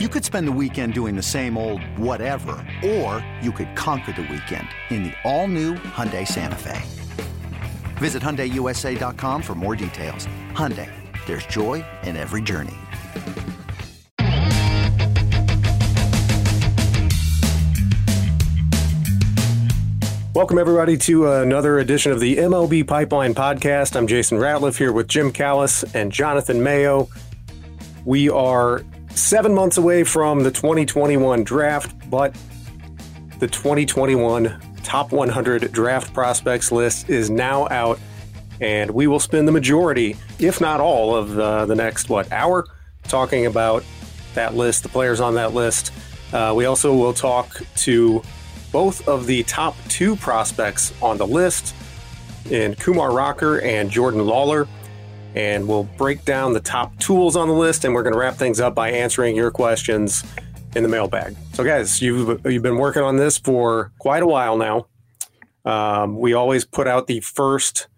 You could spend the weekend doing the same old whatever, or you could conquer the weekend in the all-new Hyundai Santa Fe. Visit HyundaiUSA.com for more details. Hyundai, there's joy in every journey. Welcome, everybody, to another edition of the MLB Pipeline Podcast. I'm Jason Ratliff here with Jim Callis and Jonathan Mayo. We are seven months away from the 2021 draft, but the 2021 top 100 draft prospects list is now out, and we will spend the majority, if not all, of the, the next, what, hour talking about that list, the players on that list. Uh, we also will talk to both of the top two prospects on the list in Kumar Rocker and Jordan Lawlar. And we'll break down the top tools on the list, and we're going to wrap things up by answering your questions in the mailbag. So, guys, you've you've been working on this for quite a while now. Um, we always put out the first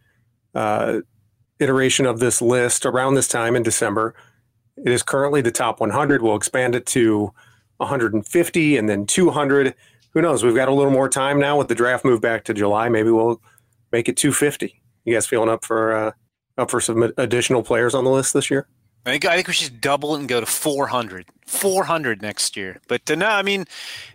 uh, iteration of this list around this time in December. It is currently the top 100. We'll expand it to 150 and then 200 who knows? We've got a little more time now with the draft move back to July. Maybe we'll make it 250. You guys feeling up for uh, up for some additional players on the list this year? I think I think we should double it and go to 400, 400 next year. But uh, no, I mean,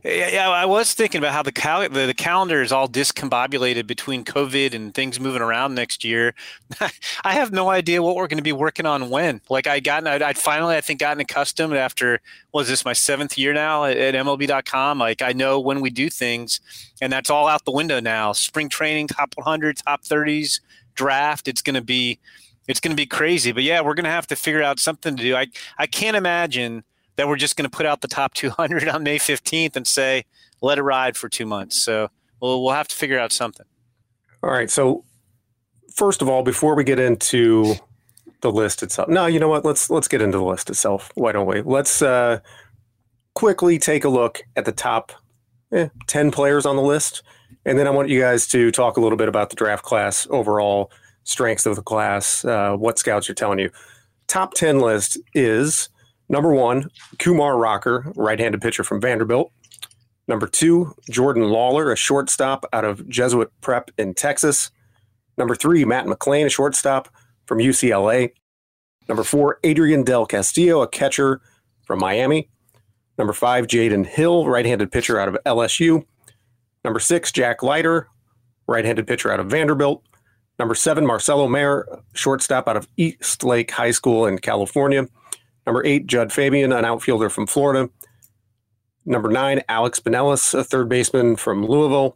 yeah, I was thinking about how the, cal- the the calendar is all discombobulated between COVID and things moving around next year. I have no idea what we're going to be working on when. Like I gotten, I'd, I'd, finally, I think, gotten accustomed after was this my seventh year now at, at MLB.com. Like I know when we do things, and that's all out the window now. Spring training, top 100, top 30s, draft. It's going to be it's going to be crazy. But yeah, we're going to have to figure out something to do. I I can't imagine that we're just going to put out the top 200 on May 15th and say let it ride for two months. So we'll we'll have to figure out something. All right. So first of all, before we get into the list itself, no, you know what? Let's let's get into the list itself. Why don't we? Let's uh, quickly take a look at the top eh, 10 players on the list. And then I want you guys to talk a little bit about the draft class overall strengths of the class, uh, what scouts are telling you. Top 10 list is number one, Kumar Rocker, right handed pitcher from Vanderbilt. Number two, Jordan Lawlar, a shortstop out of Jesuit Prep in Texas. Number three, Matt McLain, a shortstop from UCLA. Number four, Adrian Del Castillo, a catcher from Miami. Number five, Jaden Hill, right handed pitcher out of LSU. Number six, Jack Leiter, right handed pitcher out of Vanderbilt. Number seven, Marcelo Mayer, shortstop out of Eastlake High School in California. Number eight, Judd Fabian, an outfielder from Florida. Number nine, Alex Binelas, a third baseman from Louisville.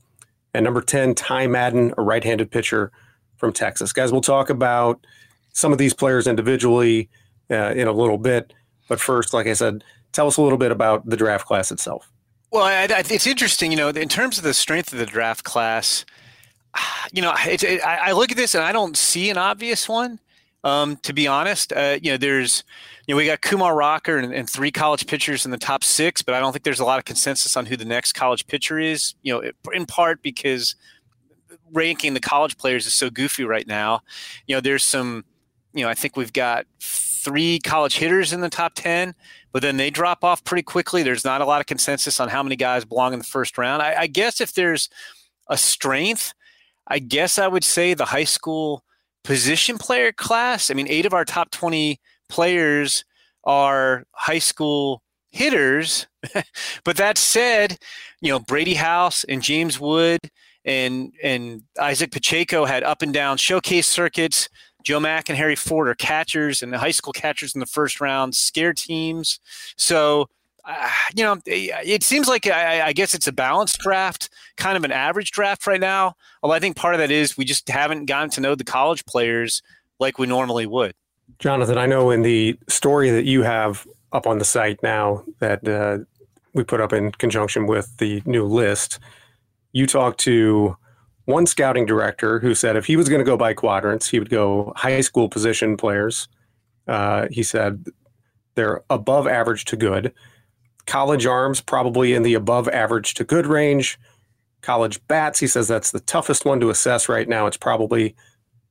And number 10, Ty Madden, a right handed pitcher from Texas. Guys, we'll talk about some of these players individually uh, in a little bit. But first, like I said, tell us a little bit about the draft class itself. Well, I, I, it's interesting, you know, in terms of the strength of the draft class, you know, it, it, I look at this and I don't see an obvious one. Um, to be honest, uh, you know, there's, you know, we got Kumar Rocker and, and, three college pitchers in the top six, but I don't think there's a lot of consensus on who the next college pitcher is. You know, in part because ranking the college players is so goofy right now. You know, there's some, you know, I think we've got three college hitters in the top 10, but then they drop off pretty quickly. There's not a lot of consensus on how many guys belong in the first round. I, I guess if there's a strength, I guess I would say the high school position player class. I mean, eight of our top 20 players are high school hitters. but that said, you know, Brady House and James Wood and and Izaac Pacheco had up and down showcase circuits. Joe Mack and Harry Ford are catchers and the high school catchers in the first round, scare teams. So uh, you know, it seems like I, I, guess it's a balanced draft, kind of an average draft right now. Although I think part of that is we just haven't gotten to know the college players like we normally would. Jonathan, I know in the story that you have up on the site now that uh, we put up in conjunction with the new list, you talked to one scouting director who said if he was going to go by quadrants, he would go high school position players. Uh, he said they're above average to good College arms, probably in the above average to good range. College bats, he says that's the toughest one to assess right now. It's probably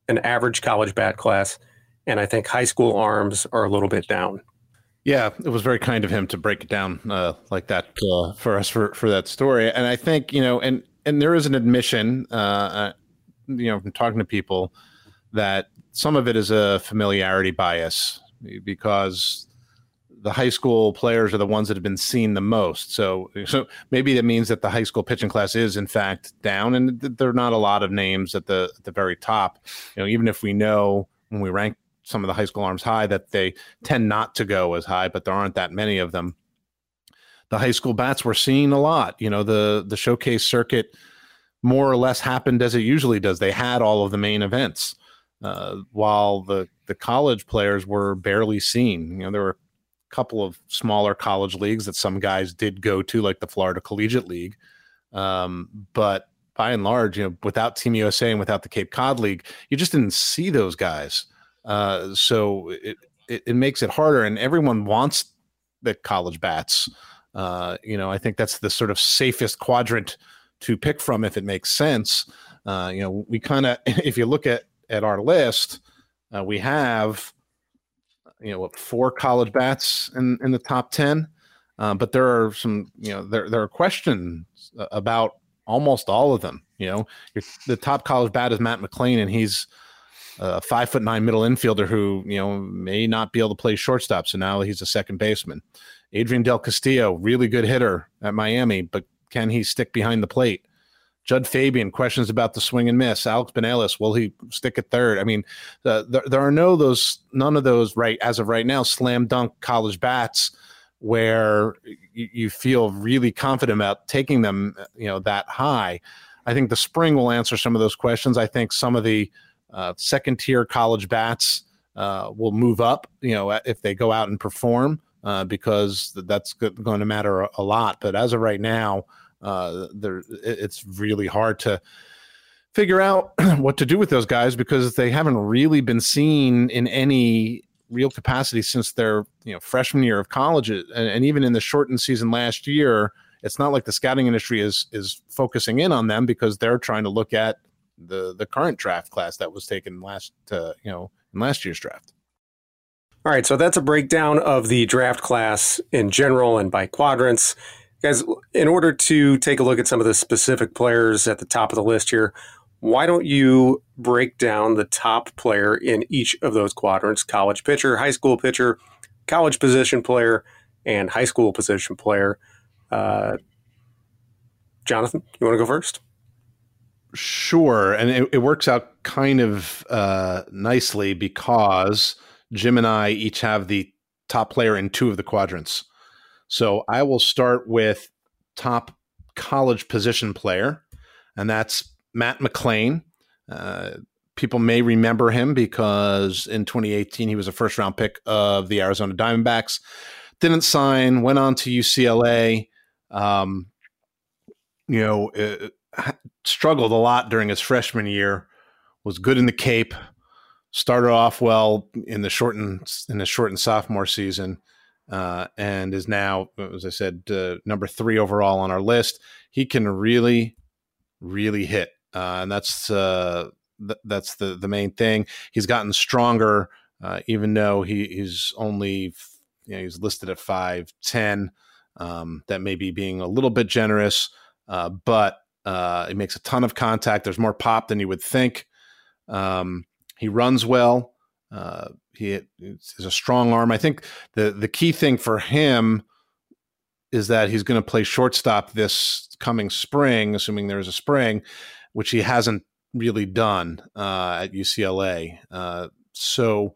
an average college bat class. And I think high school arms are a little bit down. Yeah, it was very kind of him to break it down uh, like that uh, for us for, for that story. And I think you know, and and there is an admission, uh, uh you know, from talking to people that some of it is a familiarity bias because the high school players are the ones that have been seen the most. So, so maybe that means that the high school pitching class is in fact down, and there are not a lot of names at the at the very top. You know, even if we know when we rank some of the high school arms high that they tend not to go as high, but there aren't that many of them. The high school bats we're seeing a lot. You know, the the showcase circuit more or less happened as it usually does. They had all of the main events, uh, while the the college players were barely seen. You know, there were a couple of smaller college leagues that some guys did go to, like the Florida Collegiate League, um, but by and large, you know, without Team USA and without the Cape Cod League, you just didn't see those guys. Uh, so it, it, it makes it harder, and everyone wants the college bats. Uh, you know, I think that's the sort of safest quadrant to pick from if it makes sense. Uh, you know, we kind of, if you look at at our list, uh, we have, you know, what, four college bats in in the top ten, uh, but there are some, you know, there there are questions about almost all of them. You know, the top college bat is Matt McLain, and he's a five foot nine middle infielder who you know may not be able to play shortstop. So now he's a second baseman. Adrian Del Castillo, really good hitter at Miami, but can he stick behind the plate? Judd Fabian, questions about the swing and miss. Alex Binelas, will he stick at third? I mean, uh, there, there are no those, none of those right as of right now, slam dunk college bats where you, you feel really confident about taking them, you know, that high. I think the spring will answer some of those questions. I think some of the uh, second tier college bats uh, will move up, you know, if they go out and perform, uh, because that's going to matter a, lot. But as of right now, uh, there it's really hard to figure out what to do with those guys because they haven't really been seen in any real capacity since their you know freshman year of college and, and even in the shortened season last year it's not like the scouting industry is is focusing in on them because they're trying to look at the the current draft class that was taken last uh, you know in last year's draft. All right, so that's a breakdown of the draft class in general and by quadrants. Guys, in order to take a look at some of the specific players at the top of the list here, why don't you break down the top player in each of those quadrants college pitcher, high school pitcher, college position player, and high school position player? Uh, Jonathan, you want to go first? Sure, and it, it works out kind of uh, nicely because Jim and I each have the top player in two of the quadrants. So I will start with top college position player, and that's Matt McLain. Uh, people may remember him because in 2018 he was a first round pick of the Arizona Diamondbacks. Didn't sign, went on to UCLA. Um, you know, uh, struggled a lot during his freshman year. Was good in the Cape. Started off well in the shortened in the shortened sophomore season, uh, and is now, as I said, uh, number three overall on our list. He can really, really hit, uh, and that's uh, th- that's the the main thing. He's gotten stronger, uh, even though he, he's only you know, he's listed at five ten. Um, that may be being a little bit generous, uh, but he makes a ton of contact. There's more pop than you would think. Um, he runs well. Uh, he has a strong arm. I think the the key thing for him is that he's going to play shortstop this coming spring, assuming there is a spring, which he hasn't really done uh, at UCLA. Uh, so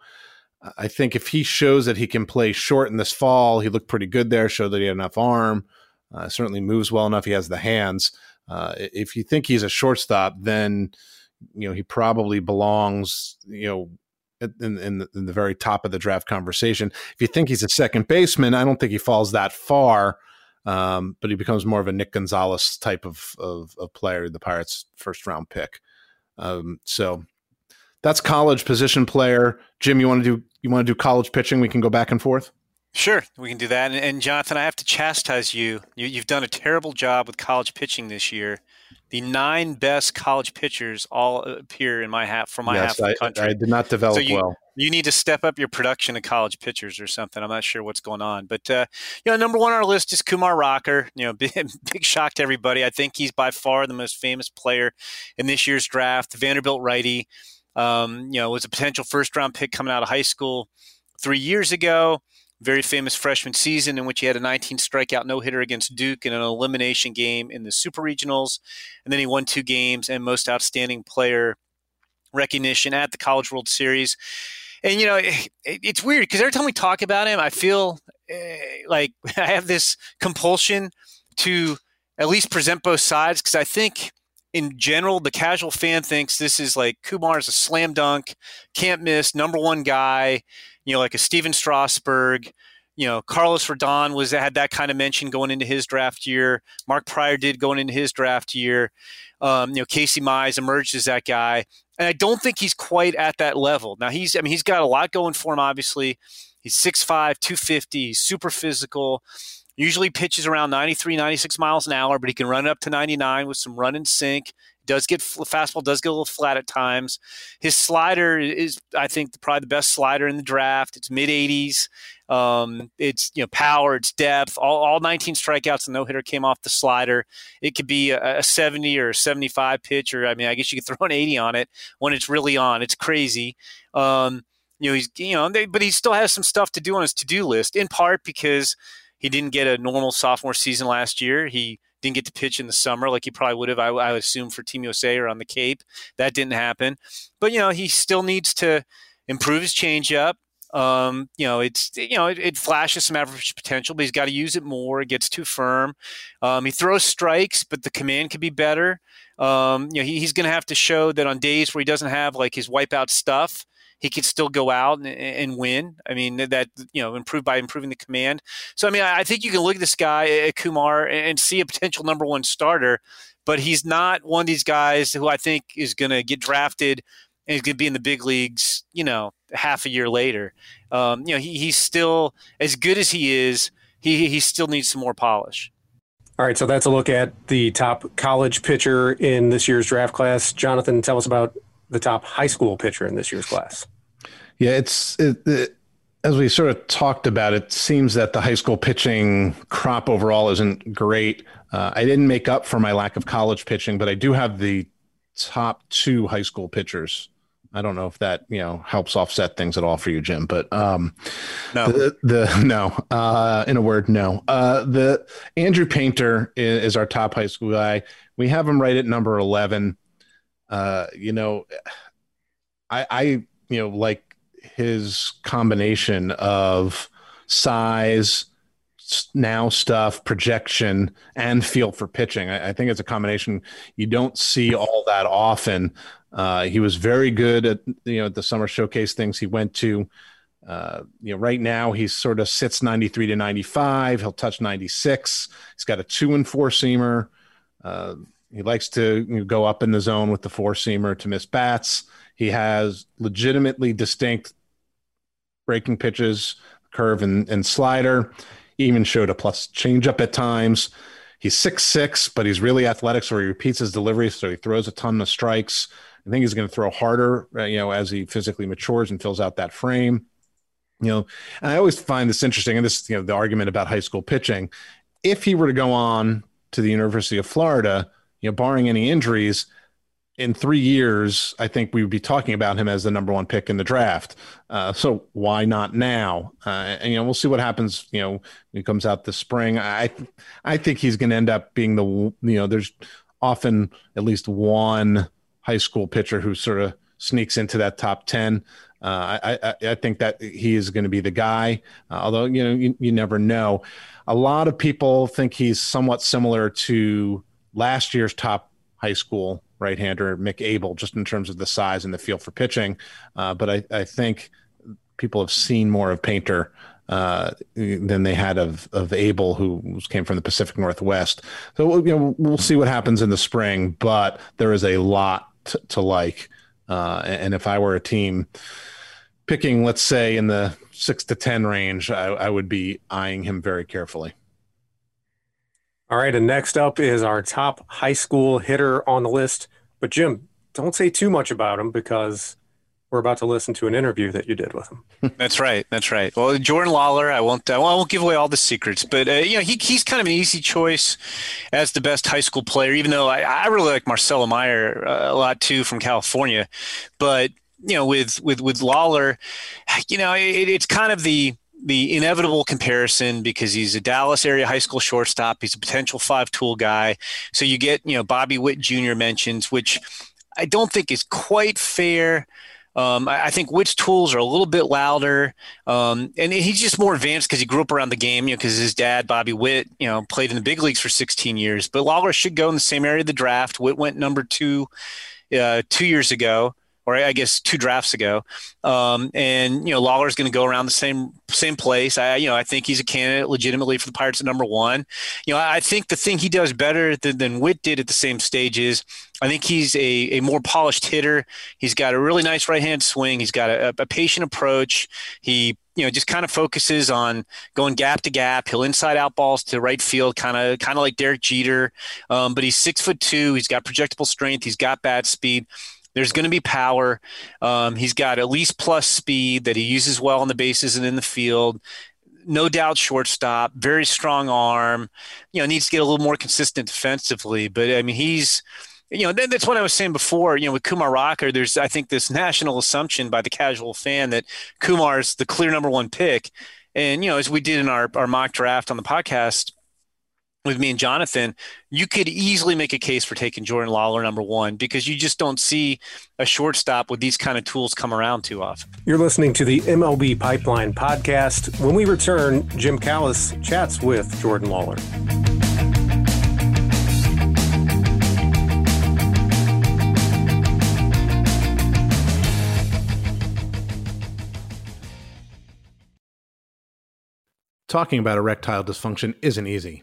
I think if he shows that he can play short in this fall, he looked pretty good there. Showed that he had enough arm. Uh, certainly moves well enough. He has the hands. Uh, if you think he's a shortstop, then you know he probably belongs. You know. In, in, the, in the very top of the draft conversation. If you think he's a second baseman, I don't think he falls that far, um, but he becomes more of a Nick Gonzalez type of, of, of player, the Pirates' first round pick. Um, so that's college position player. Jim, you want to do you want to do college pitching? We can go back and forth. Sure, we can do that. And, and Jonathan, I have to chastise you. you. You've done a terrible job with college pitching this year. The nine best college pitchers all appear in my half for my yes, half of the country. I, I did not develop so you, well. You need to step up your production of college pitchers or something. I'm not sure what's going on, but uh, you know, number one on our list is Kumar Rocker. You know, big, big shock to everybody. I think he's by far the most famous player in this year's draft. Vanderbilt righty. Um, you know, was a potential first round pick coming out of high school three years ago very famous freshman season in which he had a 19 strikeout no hitter against Duke in an elimination game in the Super Regionals. And then he won two games and most outstanding player recognition at the College World Series. And, you know, it, it's weird because every time we talk about him, I feel eh, like I have this compulsion to at least present both sides because I think in general, the casual fan thinks this is like Kumar is a slam dunk, can't miss, number one guy you know, like a Stephen Strasburg, you know, Carlos Rodon was had that kind of mention going into his draft year. Mark Prior did going into his draft year. Um, you know, Casey Mize emerged as that guy, and I don't think he's quite at that level. Now he's, I mean, he's got a lot going for him. Obviously, he's 6'5", 250, super physical. Usually pitches around 93, 96 miles an hour, but he can run up to 99 with some run and sink does get fastball does get a little flat at times. His slider is, I think, probably the best slider in the draft. It's mid 80s. Um, it's you know power, it's depth. All, all 19 strikeouts and no hitter came off the slider. It could be a, a 70 or a 75 pitch, or I mean, I guess you could throw an 80 on it when it's really on. It's crazy. Um, you know, he's you know, they, but he still has some stuff to do on his to do list. In part because he didn't get a normal sophomore season last year. He didn't get to pitch in the summer like he probably would have. I, I assume for Team USA or on the Cape, that didn't happen. But you know, he still needs to improve his changeup. Um, you know, it's you know it, it, flashes some average potential, but he's got to use it more. It gets too firm. Um, he throws strikes, but the command could be better. Um, you know, he, he's going to have to show that on days where he doesn't have like his wipeout stuff, he could still go out and, and win. I mean, that, you know, improve by improving the command. So, I mean, I think you can look at this guy, at Kumar, and see a potential number one starter, but he's not one of these guys who I think is going to get drafted and he's going to be in the big leagues, you know, half a year later. Um, you know, he, he's still, as good as he is, he, he still needs some more polish. All right, so that's a look at the top college pitcher in this year's draft class. Jonathan, tell us about the top high school pitcher in this year's class. Yeah, it's it, it, as we sort of talked about. It seems that the high school pitching crop overall isn't great. Uh, I didn't make up for my lack of college pitching, but I do have the top two high school pitchers. I don't know if that you know helps offset things at all for you, Jim. But um, no, the, the no. Uh, in a word, no. Uh, the Andrew Painter is, is our top high school guy. We have him right at number eleven. Uh, you know, I, I, you know, like his combination of size, now stuff, projection, and feel for pitching. I, I, think it's a combination you don't see all that often. Uh, he was very good at you know the summer showcase things he went to. Uh, you know, right now he sort of sits 93 to 95. He'll touch 96. He's got a two and four seamer. Uh, he likes to you know, go up in the zone with the four seamer to miss bats. He has legitimately distinct breaking pitches, curve and, and slider. He even showed a plus changeup at times. He's six six, but he's really athletic, so he repeats his delivery, so he throws a ton of strikes. I think he's going to throw harder, uh, you know, as he physically matures and fills out that frame. You know, and I always find this interesting, and this, you know, the argument about high school pitching. If he were to go on to the University of Florida, you know, barring any injuries, in three years, I think we would be talking about him as the number one pick in the draft. Uh, so why not now? Uh, and you know, we'll see what happens. You know, when he comes out this spring. I I think he's going to end up being the you know. There's often at least one high school pitcher who sort of sneaks into that top ten. Uh, I, I, I think that he is going to be the guy. Uh, although you know you, you never know. A lot of people think he's somewhat similar to last year's top high school right-hander Mick Abel, just in terms of the size and the feel for pitching. Uh, but I, I, think people have seen more of Painter uh, than they had of of Abel, who came from the Pacific Northwest. So you know we'll see what happens in the spring, but there is a lot to, to like. Uh, and if I were a team picking, let's say in the six to ten range, I, I would be eyeing him very carefully. All right, and next up is our top high school hitter on the list. But Jim, don't say too much about him because we're about to listen to an interview that you did with him. that's right. That's right. Well, Jordan Lawlar, I won't. I won't give away all the secrets, but uh, you know, he, he's kind of an easy choice as the best high school player. Even though I, I really like Marcelo Mayer uh, a lot too from California, but you know, with with with Lawlar, you know, it, it's kind of the the inevitable comparison because he's a Dallas area high school shortstop. He's a potential five tool guy. So you get, you know, Bobby Witt Jr. mentions, which I don't think is quite fair um, I, I, think Witt's tools are a little bit louder, um, and he's just more advanced because he grew up around the game. You know, because his dad Bobby Witt, you know, played in the big leagues for 16 years. But Lawlar should go in the same area of the draft. Witt went number two uh, two years ago or I guess two drafts ago. Um, and you know, Lawlar's going to go around the same same place. I you know I think he's a candidate legitimately for the Pirates at number one. You know, I think the thing he does better than, than Witt did at the same stage is I think he's a, a more polished hitter. He's got a really nice right hand swing. He's got a, a patient approach. He you know just kind of focuses on going gap to gap. He'll inside out balls to right field, kind of kind of like Derek Jeter. Um, but he's six foot two. He's got projectable strength. He's got bad speed. There's going to be power. Um, he's got at least plus speed that he uses well on the bases and in the field. No doubt shortstop, very strong arm. You know, needs to get a little more consistent defensively. But I mean, he's you know, that's what I was saying before. You know, with Kumar Rocker, there's I think this national assumption by the casual fan that Kumar's the clear number one pick. And you know, as we did in our, our mock draft on the podcast with me and Jonathan, you could easily make a case for taking Jordan Lawlar number one because you just don't see a shortstop with these kind of tools come around too often. You're listening to the MLB Pipeline podcast. When we return, Jim Callis chats with Jordan Lawlar. Talking about erectile dysfunction isn't easy.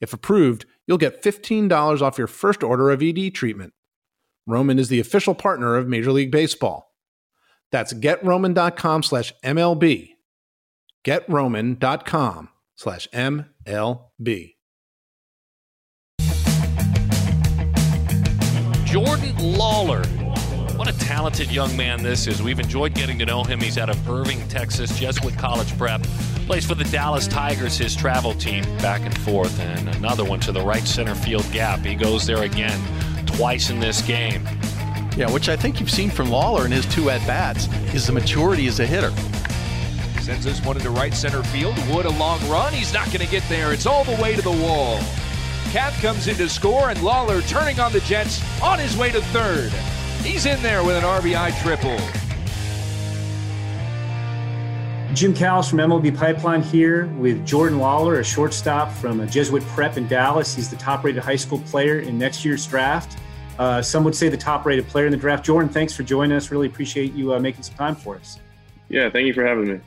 if approved, you'll get $15 off your first order of ED treatment. Roman is the official partner of Major League Baseball. That's getroman.com slash MLB. Getroman.com slash MLB. Jordan Lawlar. What a talented young man this is. We've enjoyed getting to know him. He's out of Irving, Texas, Jesuit College Prep. Plays for the Dallas Tigers, his travel team, back and forth. And another one to the right center field gap. He goes there again, twice in this game. Yeah, which I think you've seen from Lawlar in his two at bats, is the maturity as a hitter. Sends this one into right center field. Wood a long run. He's not going to get there. It's all the way to the wall. Kath comes in to score, and Lawlar turning on the Jets on his way to third. He's in there with an RBI triple. Jim Callis from MLB Pipeline here with Jordan Lawlar, a shortstop from a Jesuit Prep in Dallas. He's the top rated high school player in next year's draft. Uh, some would say the top rated player in the draft. Jordan, thanks for joining us. Really appreciate you uh, making some time for us. Yeah, thank you for having me.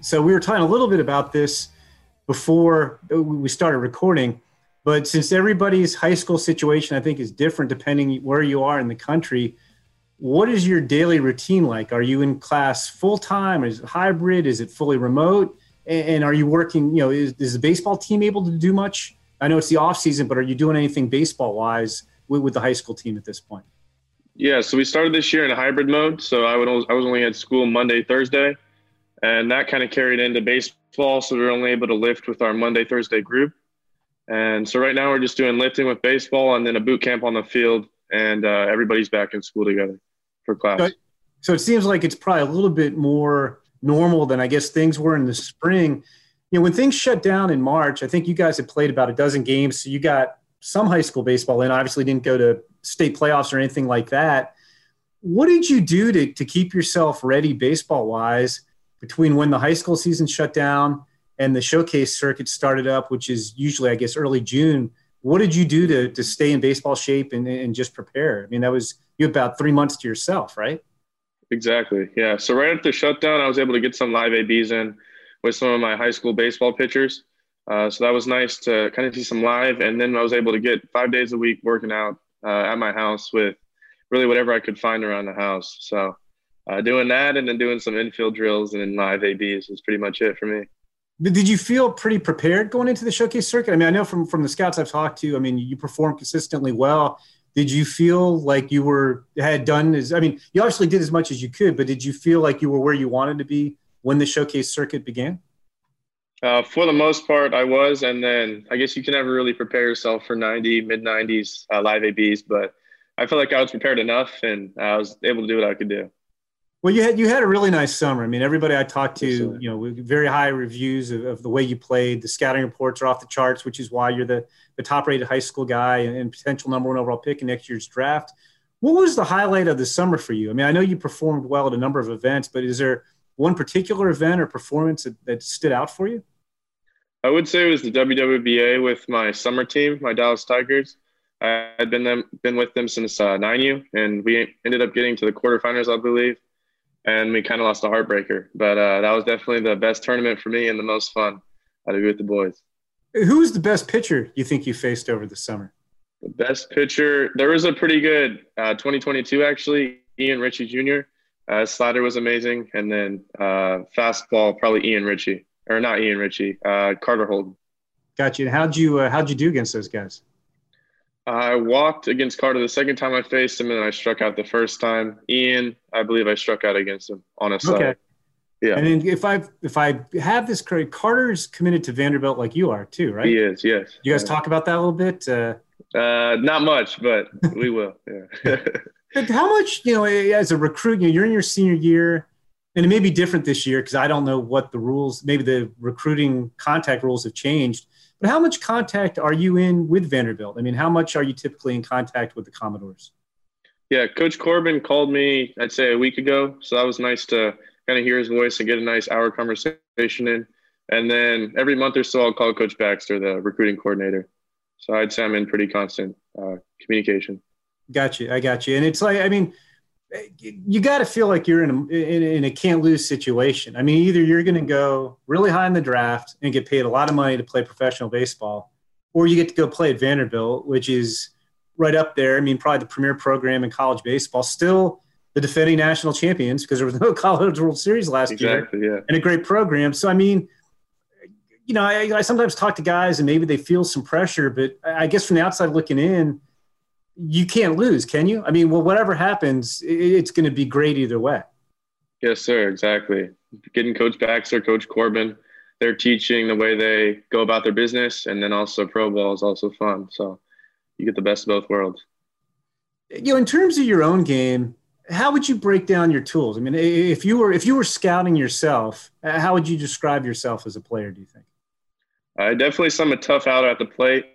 So, we were talking a little bit about this before we started recording, but since everybody's high school situation, I think, is different depending where you are in the country what is your daily routine like? Are you in class full time? Is it hybrid? Is it fully remote? And, are you working? You know, is, is, the baseball team able to do much? I know it's the off season, but are you doing anything baseball wise with, with the high school team at this point? Yeah, so we started this year in a hybrid mode. So I would I was only at school Monday, Thursday, and that kind of carried into baseball. So we were only able to lift with our Monday, Thursday group. And so right now we're just doing lifting with baseball and then a boot camp on the field, and uh, everybody's back in school together for class. So, so it seems like it's probably a little bit more normal than I guess things were in the spring. You know, when things shut down in March, I think you guys had played about a dozen games, so you got some high school baseball in. Obviously, didn't go to state playoffs or anything like that. What did you do to, to keep yourself ready baseball wise between when the high school season shut down and the showcase circuit started up, which is usually, I guess, early June? What did you do to, to stay in baseball shape and, and just prepare? I mean, that was you about three months to yourself, right? Exactly. Yeah. So right after the shutdown, I was able to get some live ABs in with some of my high school baseball pitchers. Uh, so that was nice to kind of see some live. And then I was able to get five days a week working out uh, at my house with really whatever I could find around the house. So uh, doing that and then doing some infield drills and then live ABs was pretty much it for me. Did you feel pretty prepared going into the showcase circuit? I mean, I know from from the scouts I've talked to, I mean, you performed consistently well. Did you feel like you were had done as I mean, you obviously did as much as you could, but did you feel like you were where you wanted to be when the showcase circuit began? Uh, for the most part, I was, and then I guess you can never really prepare yourself for 90, mid 90s uh, live ABs, but I felt like I was prepared enough, and I was able to do what I could do. Well, you had you had a really nice summer. I mean, everybody I talked to, you know, very high reviews of, of, the way you played. The scouting reports are off the charts, which is why you're the, the top rated high school guy and, and potential number one overall pick in next year's draft. What was the highlight of the summer for you? I mean, I know you performed well at a number of events, but is there one particular event or performance that, that stood out for you? I would say it was the WWBA with my summer team, my Dallas Tigers. I had been them been with them since uh, 9U, and we ended up getting to the quarterfinals, I believe and we kind of lost a heartbreaker. But uh, that was definitely the best tournament for me and the most fun to be with the boys. Who's the best pitcher you think you faced over the summer? The best pitcher, there was a pretty good uh, 2022 actually. Ian Ritchie Jr. Uh, slider was amazing, and then uh, fastball probably Ian Ritchie or not Ian Ritchie, uh, Carter Holton. Got you. How'd you uh, how'd you do against those guys? I walked against Carter the second time I faced him, and I struck out the first time. Ian, I believe I struck out against him on a side. Okay. Yeah. And then if I if I have this correct, Carter's committed to Vanderbilt like you are too, right? He is. Yes. You guys talk about that a little bit. Uh, uh, not much, but we will. Yeah. how much you know as a recruit? You know, you're in your senior year, and it may be different this year because I don't know what the rules. Maybe the recruiting contact rules have changed. But how much contact are you in with Vanderbilt? I mean, how much are you typically in contact with the Commodores? Yeah, Coach Corbin called me, I'd say a week ago. So that was nice to kind of hear his voice and get a nice hour conversation in. And then every month or so, I'll call Coach Baxter, the recruiting coordinator. So I'd say I'm in pretty constant uh, communication. Got you. I got you. And it's like, I mean, you got to feel like you're in a, in, in a can't lose situation. I mean, either you're going to go really high in the draft and get paid a lot of money to play professional baseball, or you get to go play at Vanderbilt, which is right up there. I mean, probably the premier program in college baseball. Still the defending national champions because there was no College World Series last exactly, year, yeah. and a great program. So, I mean, you know, I, I sometimes talk to guys and maybe they feel some pressure, but I guess from the outside looking in – you can't lose, can you? I mean, well, whatever happens, it's going to be great either way. Yes, sir. Exactly. Getting Coach Baxter, Coach Corbin, they're teaching the way they go about their business, and then also pro ball is also fun. So you get the best of both worlds. You know, in terms of your own game, how would you break down your tools? I mean, if you were if you were scouting yourself, uh, how would you describe yourself as a player? Do you think? I definitely some a tough out at the plate.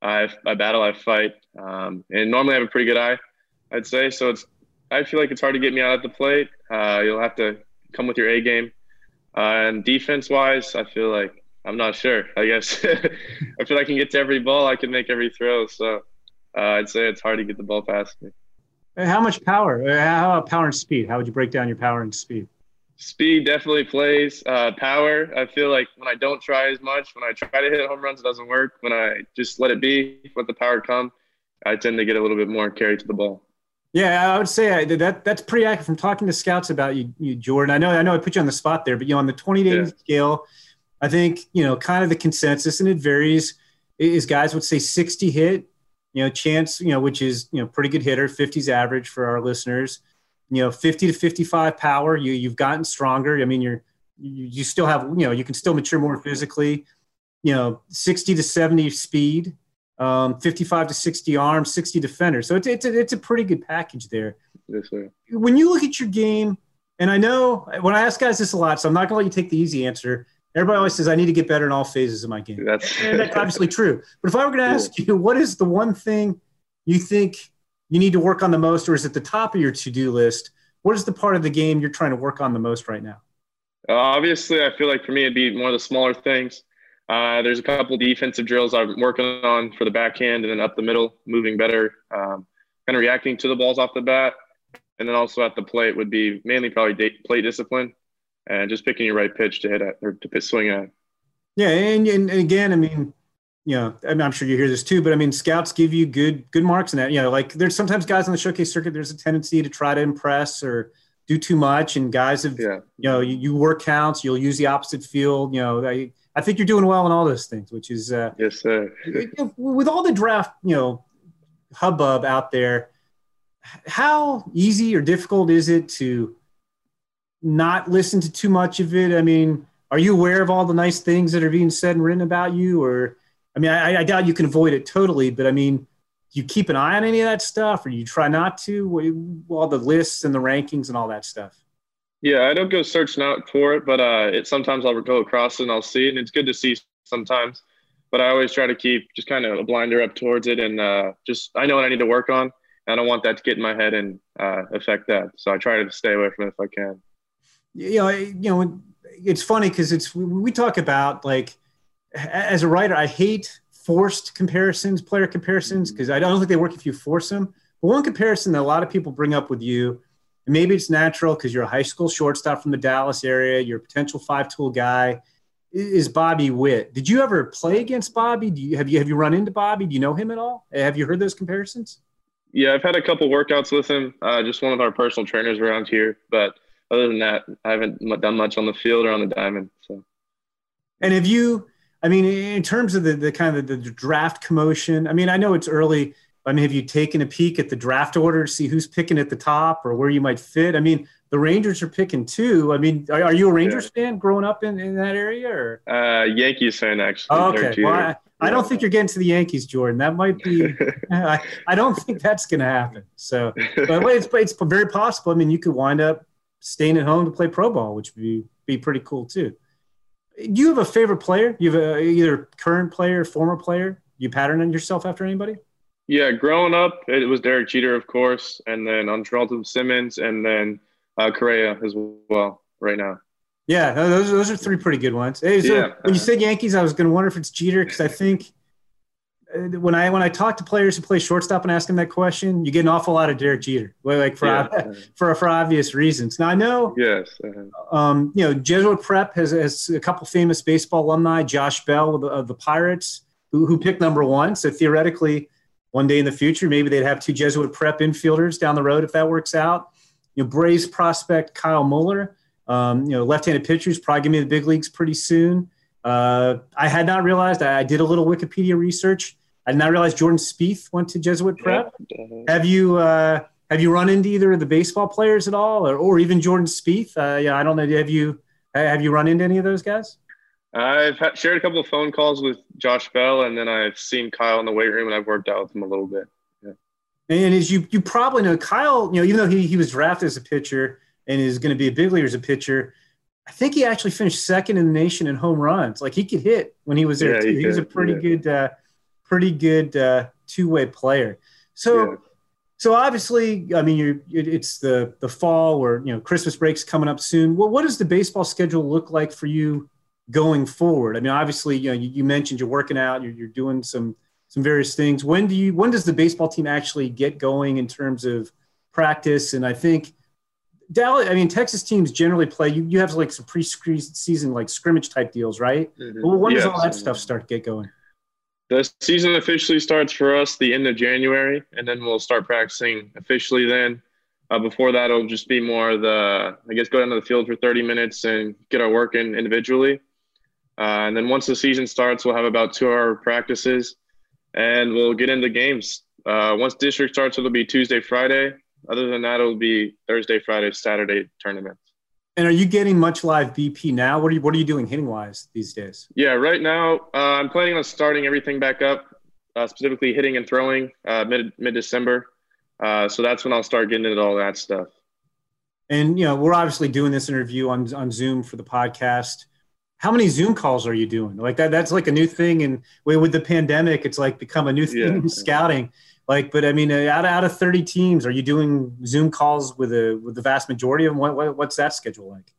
I, I battle, I fight, um, and normally I have a pretty good eye, I'd say. So it's I feel like it's hard to get me out at the plate. Uh, you'll have to come with your A game. Uh, and defense wise, I feel like I'm not sure. I guess I feel like I can get to every ball, I can make every throw. So uh, I'd say it's hard to get the ball past me. How much power? How about power and speed? How would you break down your power and speed? Speed definitely plays. Uh, power, I feel like when I don't try as much, when I try to hit home runs, it doesn't work. When I just let it be, let the power come, I tend to get a little bit more carry to the ball. Yeah, I would say that that's pretty accurate from talking to scouts about you, you, Jordan. I know, I know, I put you on the spot there, but you know, on the 20 day yeah. scale, I think you know, kind of the consensus, and it varies. Is guys would say 60 hit, you know, chance, you know, which is you know pretty good hitter, 50s average for our listeners you know 50 to 55 power you you've gotten stronger i mean you're you, you still have you know you can still mature more physically you know, 60 to 70 speed, um, 55 to 60 arms, 60 defenders. So it's, it's, a, it's a pretty good package there. Yes, sir. When you look at your game, and I know when I ask guys this a lot, so I'm not going to let you take the easy answer. Everybody always says I need to get better in all phases of my game. That's, and that's obviously true. But if I were going to ask you, what is the one thing you think you need to work on the most, or is it the top of your to-do list? What is the part of the game you're trying to work on the most right now? Uh, obviously, I feel like for me, it'd be more of the smaller things. Uh, there's a couple defensive drills I'm working on for the backhand and then up the middle, moving better, um, kind of reacting to the balls off the bat. And then also at the plate would be mainly probably plate discipline and just picking your right pitch to hit at or to swing at. Yeah, and, and again, I mean, you know, I am sure you hear this too, but I mean, scouts give you good good marks in that. You know, like there's sometimes guys on the showcase circuit, there's a tendency to try to impress or do too much, and guys have, yeah. you know, you, you work counts, you'll use the opposite field. You know, I, I think you're doing well in all those things, which is uh, yes, sir. with all the draft, you know, hubbub out there, how easy or difficult is it to not listen to too much of it? I mean, are you aware of all the nice things that are being said and written about you, or I mean, I, I doubt you can avoid it totally, but I mean, do you keep an eye on any of that stuff, or you try not to? All the lists and the rankings and all that stuff. Yeah, I don't go searching out for it, but uh, it sometimes I'll go across it and I'll see it, and it's good to see sometimes. But I always try to keep just kind of a blinder up towards it, and uh, just I know what I need to work on. I don't want that to get in my head and uh, affect that, so I try to stay away from it if I can. You know, you know, it's funny because it's we talk about like as a writer, I hate forced comparisons, player comparisons, because I don't think they work if you force them. But one comparison that a lot of people bring up with you, and maybe it's natural because you're a high school shortstop from the Dallas area, you're a potential five tool guy, is Bobby Witt. Did you ever play against Bobby? Do you have you have you run into Bobby? Do you know him at all? Have you heard those comparisons? Yeah, I've had a couple workouts with him. Uh, just one of our personal trainers around here, but other than that, I haven't done much on the field or on the diamond. So. And have you? I mean, in terms of the, the kind of the draft commotion, I mean, I know it's early. I mean, have you taken a peek at the draft order to see who's picking at the top or where you might fit? I mean, the Rangers are picking too. I mean, are, are you a Rangers yeah. fan growing up in, in that area or? Uh, Yankees fan, actually. Oh, okay. Well, I, I, don't think you're getting to the Yankees, Jordan. That might be, I, I don't think that's going to happen. So, but it's, it's very possible. I mean, you could wind up staying at home to play pro ball, which would be, be pretty cool too do you have a favorite player? You have a, either current player, former player. You pattern yourself after anybody? Yeah, growing up, it was Derek Jeter, of course, and then Andrelton Simmons, and then uh, Correa as well. Right now. Yeah, those those are three pretty good ones. Hey, so yeah. when you said Yankees, I was going to wonder if it's Jeter because I think uh, when I when I talk to players who play shortstop and ask them that question, you get an awful lot of Derek Jeter, like for yeah. for for obvious reasons. Now I know, yes, uh-huh. um, you know, Jesuit Prep has, has a couple famous baseball alumni, Josh Bell of the, of the Pirates, who who picked number one. So theoretically, one day in the future, maybe they'd have two Jesuit Prep infielders down the road if that works out. You know, Braves prospect Kyle Muller, um, you know, left-handed pitchers probably going to be the big leagues pretty soon. Uh, I had not realized. I, I, did a little Wikipedia research. I did not realize Jordan Spieth went to Jesuit Prep. Have you uh, have you run into either of the baseball players at all, or, or even Jordan Spieth? Uh, yeah, I don't know. Have you have you run into any of those guys? I've had, shared a couple of phone calls with Josh Bell, and then I've seen Kyle in the weight room, and I've worked out with him a little bit. Yeah. And as you you probably know, Kyle, you know, even though he, he was drafted as a pitcher and is going to be a big leaguer as a pitcher, I think he actually finished second in the nation in home runs. Like he could hit when he was there yeah, too. He, he was a pretty yeah. good, uh, pretty good uh, two way player. So, yeah. so obviously, I mean, you're, it's the the fall where you know Christmas break's coming up soon. Well, what does the baseball schedule look like for you going forward? I mean, obviously, you know, you, you mentioned you're working out, you're, you're doing some some various things. When do you when does the baseball team actually get going in terms of practice? And I think Dallas, I mean, Texas teams generally play. You, you have like some pre-season like scrimmage type deals, right? Mm-hmm. Well, when yes. does all that stuff start to get going? The season officially starts for us the end of January, and then we'll start practicing officially then. Uh, before that, it'll just be more the, I guess, go down to the field for 30 minutes and get our work in individually. Uh, and then once the season starts, we'll have about two hour practices and we'll get into games. Uh, once district starts, it'll be Tuesday, Friday, other than that, it'll be Thursday, Friday, Saturday tournaments. And are you getting much live BP now? What are you What are you doing hitting wise these days? Yeah, right now uh, I'm planning on starting everything back up, uh, specifically hitting and throwing uh, mid mid December. Uh, so that's when I'll start getting into all that stuff. And you know, we're obviously doing this interview on on Zoom for the podcast. How many Zoom calls are you doing? Like that that's like a new thing and with the pandemic it's like become a new thing Yeah. scouting. Like but I mean uh, out out of 30 teams are you doing Zoom calls with a with the vast majority of them? What, what what's that schedule like?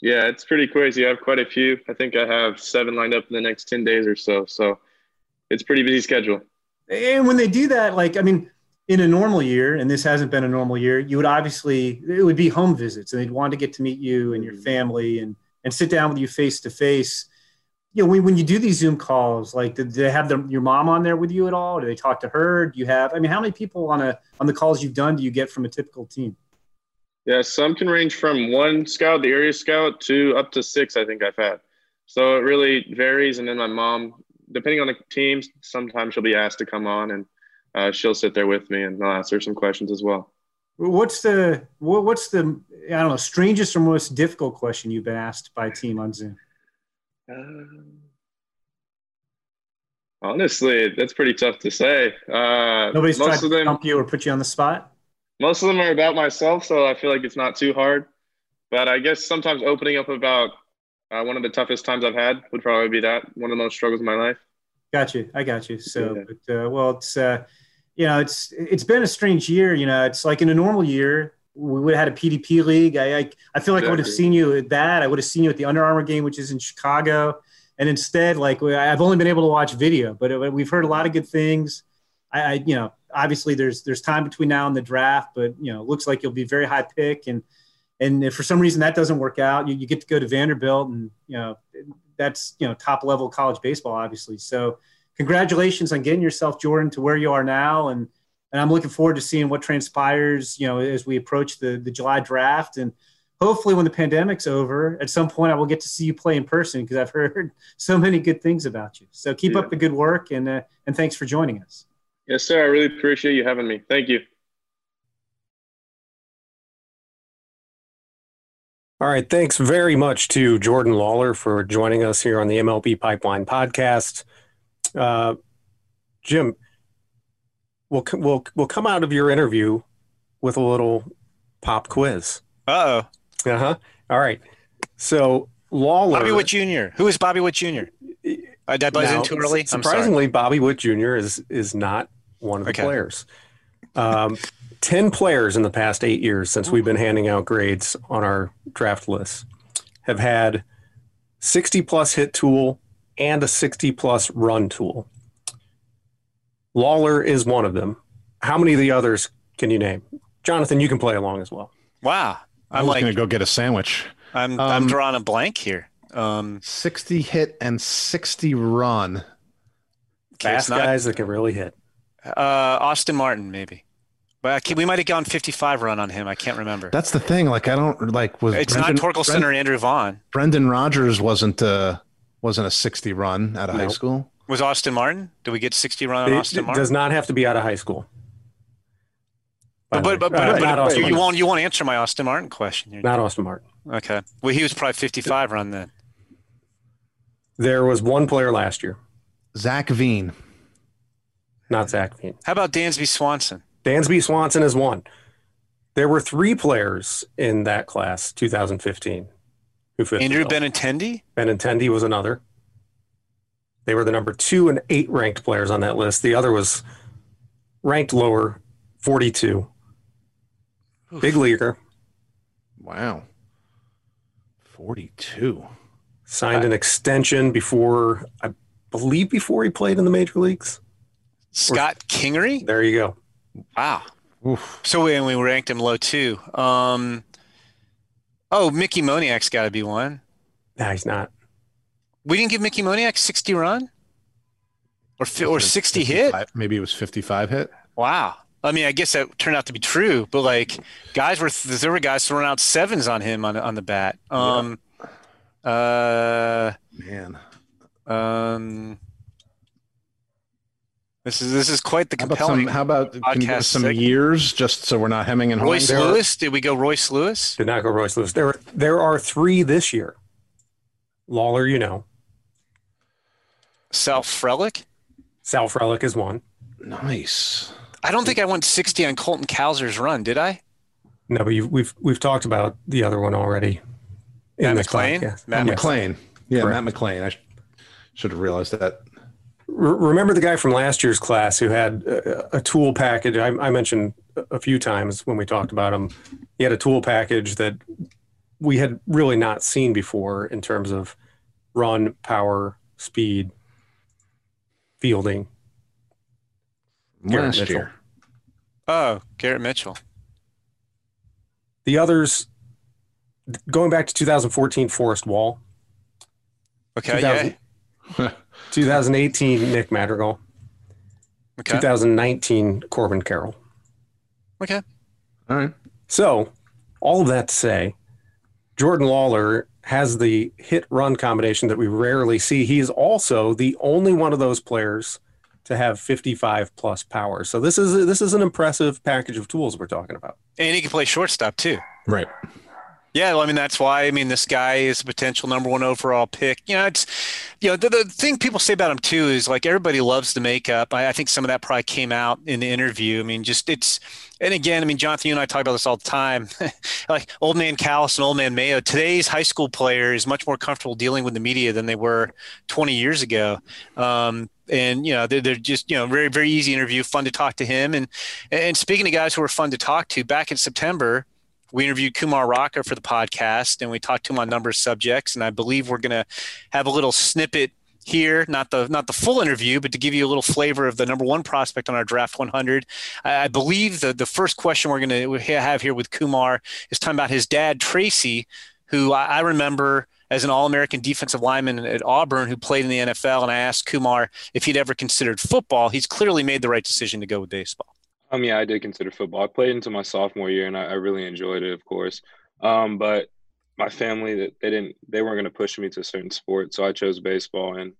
Yeah, it's pretty crazy. I have quite a few. I think I have seven lined up in the next ten days or so. So it's a pretty busy schedule. And when they do that, like, I mean, in a normal year, and this hasn't been a normal year, you would obviously, it would be home visits and they'd want to get to meet you and your family and, and sit down with you face to face. You know, when, when you do these Zoom calls, like, do they have the, your mom on there with you at all? Do they talk to her? Do you have, I mean, how many people on a, on the calls you've done do you get from a typical team? Yeah, some can range from one scout, the area scout, to up to six. I think I've had. So it really varies. And then my mom, depending on the teams, sometimes she'll be asked to come on and uh, she'll sit there with me and I'll ask her some questions as well. What's the, what, what's the, I don't know, strangest or most difficult question you've been asked by a team on Zoom? Um, honestly, that's pretty tough to say. Uh, Nobody's tried most to of them, dump you or put you on the spot? most of them are about myself, so I feel like it's not too hard. But I guess sometimes opening up about uh, one of the toughest times I've had would probably be that one of the most struggles of my life. Got you. I got you. So, Yeah. but, uh, well, it's uh, you know, it's it's been a strange year. You know, it's like in a normal year, we would have had a PDP league. I I, I feel like I would have seen you at that. I would have seen you at the Under Armour game, which is in Chicago. And instead, like we- I've only been able to watch video, but uh, we've heard a lot of good things. I, I you know, obviously there's there's time between now and the draft, but you know, it looks like you'll be very high pick and. And if for some reason that doesn't work out, you, you get to go to Vanderbilt, and you know that's you know top level college baseball, obviously. So congratulations on getting yourself, Jordan, to where you are now. And, and I'm looking forward to seeing what transpires, you know, as we approach the, the July draft. And hopefully when the pandemic's over, at some point I will get to see you play in person because I've heard so many good things about you. So keep Yeah. up the good work and, uh, and thanks for joining us. Yes, sir. I really appreciate you having me. Thank you. All right. Thanks very much to Jordan Lawlar for joining us here on the MLB Pipeline podcast. Uh, Jim, we'll, we'll, we'll come out of your interview with a little pop quiz. Uh oh. Uh huh. All right. So Lawlar. Bobby Witt Jr. Who is Bobby Witt Jr.? Uh, did I buzz Now, in too early? Surprisingly, Bobby Witt Jr. is is not one of the Okay. players. Um, Ten players in the past eight years since we've been handing out grades on our draft list have had sixty plus hit tool and a sixty plus run tool. Lawlar is one of them. How many of the others can you name? Jonathan, you can play along as well. Wow. I I'm like, going to go get a sandwich. I'm, I'm Um, drawing a blank here. Um, 60 hit and 60 run. Fast not- guys that can really hit. Uh, Austin Martin, maybe. But I can't- we might have gone 55 run on him. I can't remember. That's the thing. Like, I don't like was it's Brendan, not Torkelson Bren- or Andrew Vaughn. Brendan Rodgers wasn't uh wasn't a 60 run out of high school. Was Austin Martin? Did we get 60 run on It, Austin it Martin? does not have to be out of high school. By But, but, but, Uh, but, but you, you won't you won't answer my Austin Martin question. here. Not Austin Martin. Okay. Well, he was probably 55 run then. There was one player last year, Zach Veen. not Zach Veen. How about Dansby Swanson? Dansby Swanson is one. There were three players in that class, 2015, who fit. the Andrew. Benintendi? Benintendi was another. They were the number two and eight ranked players on that list. The other was ranked lower, 42. Big leaguer, Wow. 42. signed an extension before, I believe, before he played in the major leagues. Scott Kingery? There you go. Wow. Oof. So we, and we ranked him low too. Um, oh, Mickey Moniak's got to be one. No, he's not. We didn't give Mickey Moniak 60 run or fi- or 60 hit. Maybe it was 55 hit. Wow. I mean, I guess that turned out to be true, but like guys were there were guys throwing out sevens on him on on the bat. Um, uh, Man. um, This is this is quite the How about compelling. some, how about can you give us podcast some segment. years just so we're not hemming and hawing? Royce There are- Lewis? Did we go Royce Lewis? Did not go Royce Lewis. There, there are three this year. Lawlar, you know, Sal Frelick? Sal Frelick is one. Nice. I don't think I went 60 on Colton Cowser's run, did I? No, but you've, we've we've talked about the other one already. in Matt this McLain? Matt Yes. McLain. Yeah, Correct. Matt McLain. I sh- should have realized that. Re- remember the guy from last year's class who had a, a tool package? I, I mentioned a- few times when we talked about him. He had a tool package that we had really not seen before in terms of run, power, speed, fielding. Garrett Last Mitchell. year. Oh, Garrett Mitchell. The others, going back to 2014, Forrest Wall. Okay, 2000 yeah. 2018, Nick Madrigal. Okay. 2019, Corbin Carroll. Okay. All right. So, all of that to say, Jordan Lawlar has the hit run combination that we rarely see. He is also the only one of those players to have 55 plus power. So this is this is an impressive package of tools we're talking about. And he can play shortstop too. Right. Yeah, well, I mean that's why. I mean, this guy is a potential number one overall pick. You know, it's you know the, the thing people say about him too is like everybody loves the makeup. I, I think some of that probably came out in the interview. I mean, just it's and again, I mean, Jonathan, you and I talk about this all the time. like old man Callis and old man Mayo. Today's high school player is much more comfortable dealing with the media than they were 20 years ago. Um, and you know they're, they're just you know very very easy interview, fun to talk to him. And and speaking of guys who are fun to talk to, back in September we interviewed Kumar Rocker for the podcast and we talked to him on a number of subjects. And I believe we're going to have a little snippet here, not the not the full interview, but to give you a little flavor of the number one prospect on our draft 100. I, I believe the the first question we're going to have here with Kumar is talking about his dad Tracy, who I, I remember as an All-American defensive lineman at Auburn who played in the NFL. And I asked Kumar if he'd ever considered football. He's clearly made the right decision to go with baseball. Um, yeah, I did consider football. I played until my sophomore year, and I, I really enjoyed it, of course. Um, but my family, that they didn't, they weren't going to push me to a certain sport, so I chose baseball, and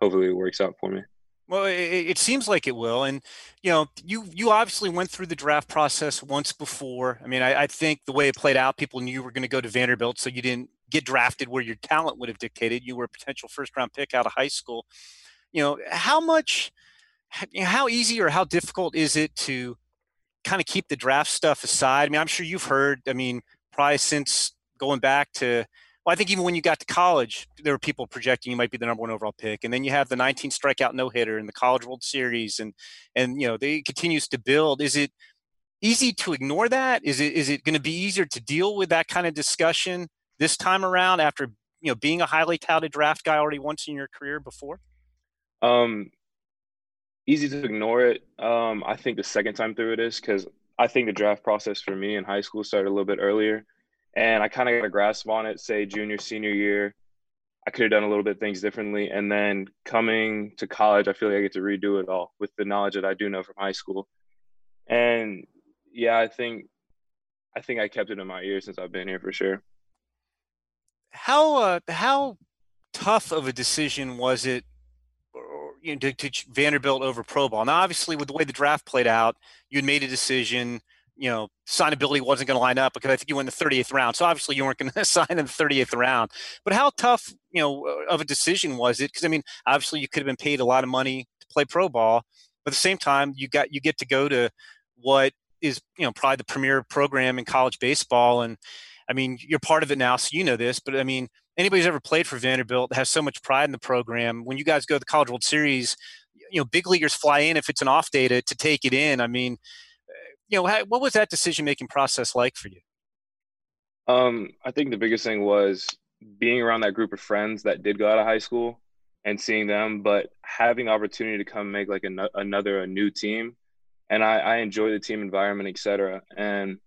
hopefully it works out for me. Well, it, it seems like it will, and you know, you you obviously went through the draft process once before. I mean, I, I think the way it played out, people knew you were going to go to Vanderbilt, so you didn't get drafted where your talent would have dictated. You were a potential first round pick out of high school. You know, how much, how easy or how difficult is it to kind of keep the draft stuff aside? I mean, I'm sure you've heard. I mean, probably since going back to well, I think even when you got to college, there were people projecting you might be the number one overall pick, and then you have the 19 strikeout no hitter in the College World Series, and and you know they continues to build. Is it easy to ignore that? Is it is it going to be easier to deal with that kind of discussion this time around after you know being a highly touted draft guy already once in your career before? Um, easy to ignore it. Um, I think the second time through it is because I think the draft process for me in high school started a little bit earlier. And I kind of got a grasp on it, say junior, senior year. I could have done a little bit things differently. And then coming to college, I feel like I get to redo it all with the knowledge that I do know from high school. And yeah, I think I think I kept it in my ear since I've been here for sure. How uh, how tough of a decision was it you know, to, to Vanderbilt over pro ball? Now, obviously, with the way the draft played out, you made a decision you know, signability wasn't going to line up because I think you went in the 30th round. So obviously you weren't going to sign in the 30th round. But how tough, you know, uh, of a decision was it? Because I mean, obviously you could have been paid a lot of money to play pro ball, but at the same time, you got you get to go to what is you know probably the premier program in college baseball. And I mean, you're part of it now, so you know this. But I mean, anybody who's ever played for Vanderbilt has so much pride in the program. When you guys go to the College World Series, you know, big leaguers fly in if it's an off day to, to take it in. I mean you know, what was that decision making process like for you? Um, I think the biggest thing was being around that group of friends that did go out of high school and seeing them, but having opportunity to come make like an, another a new team, and I, I enjoy the team environment, etc. And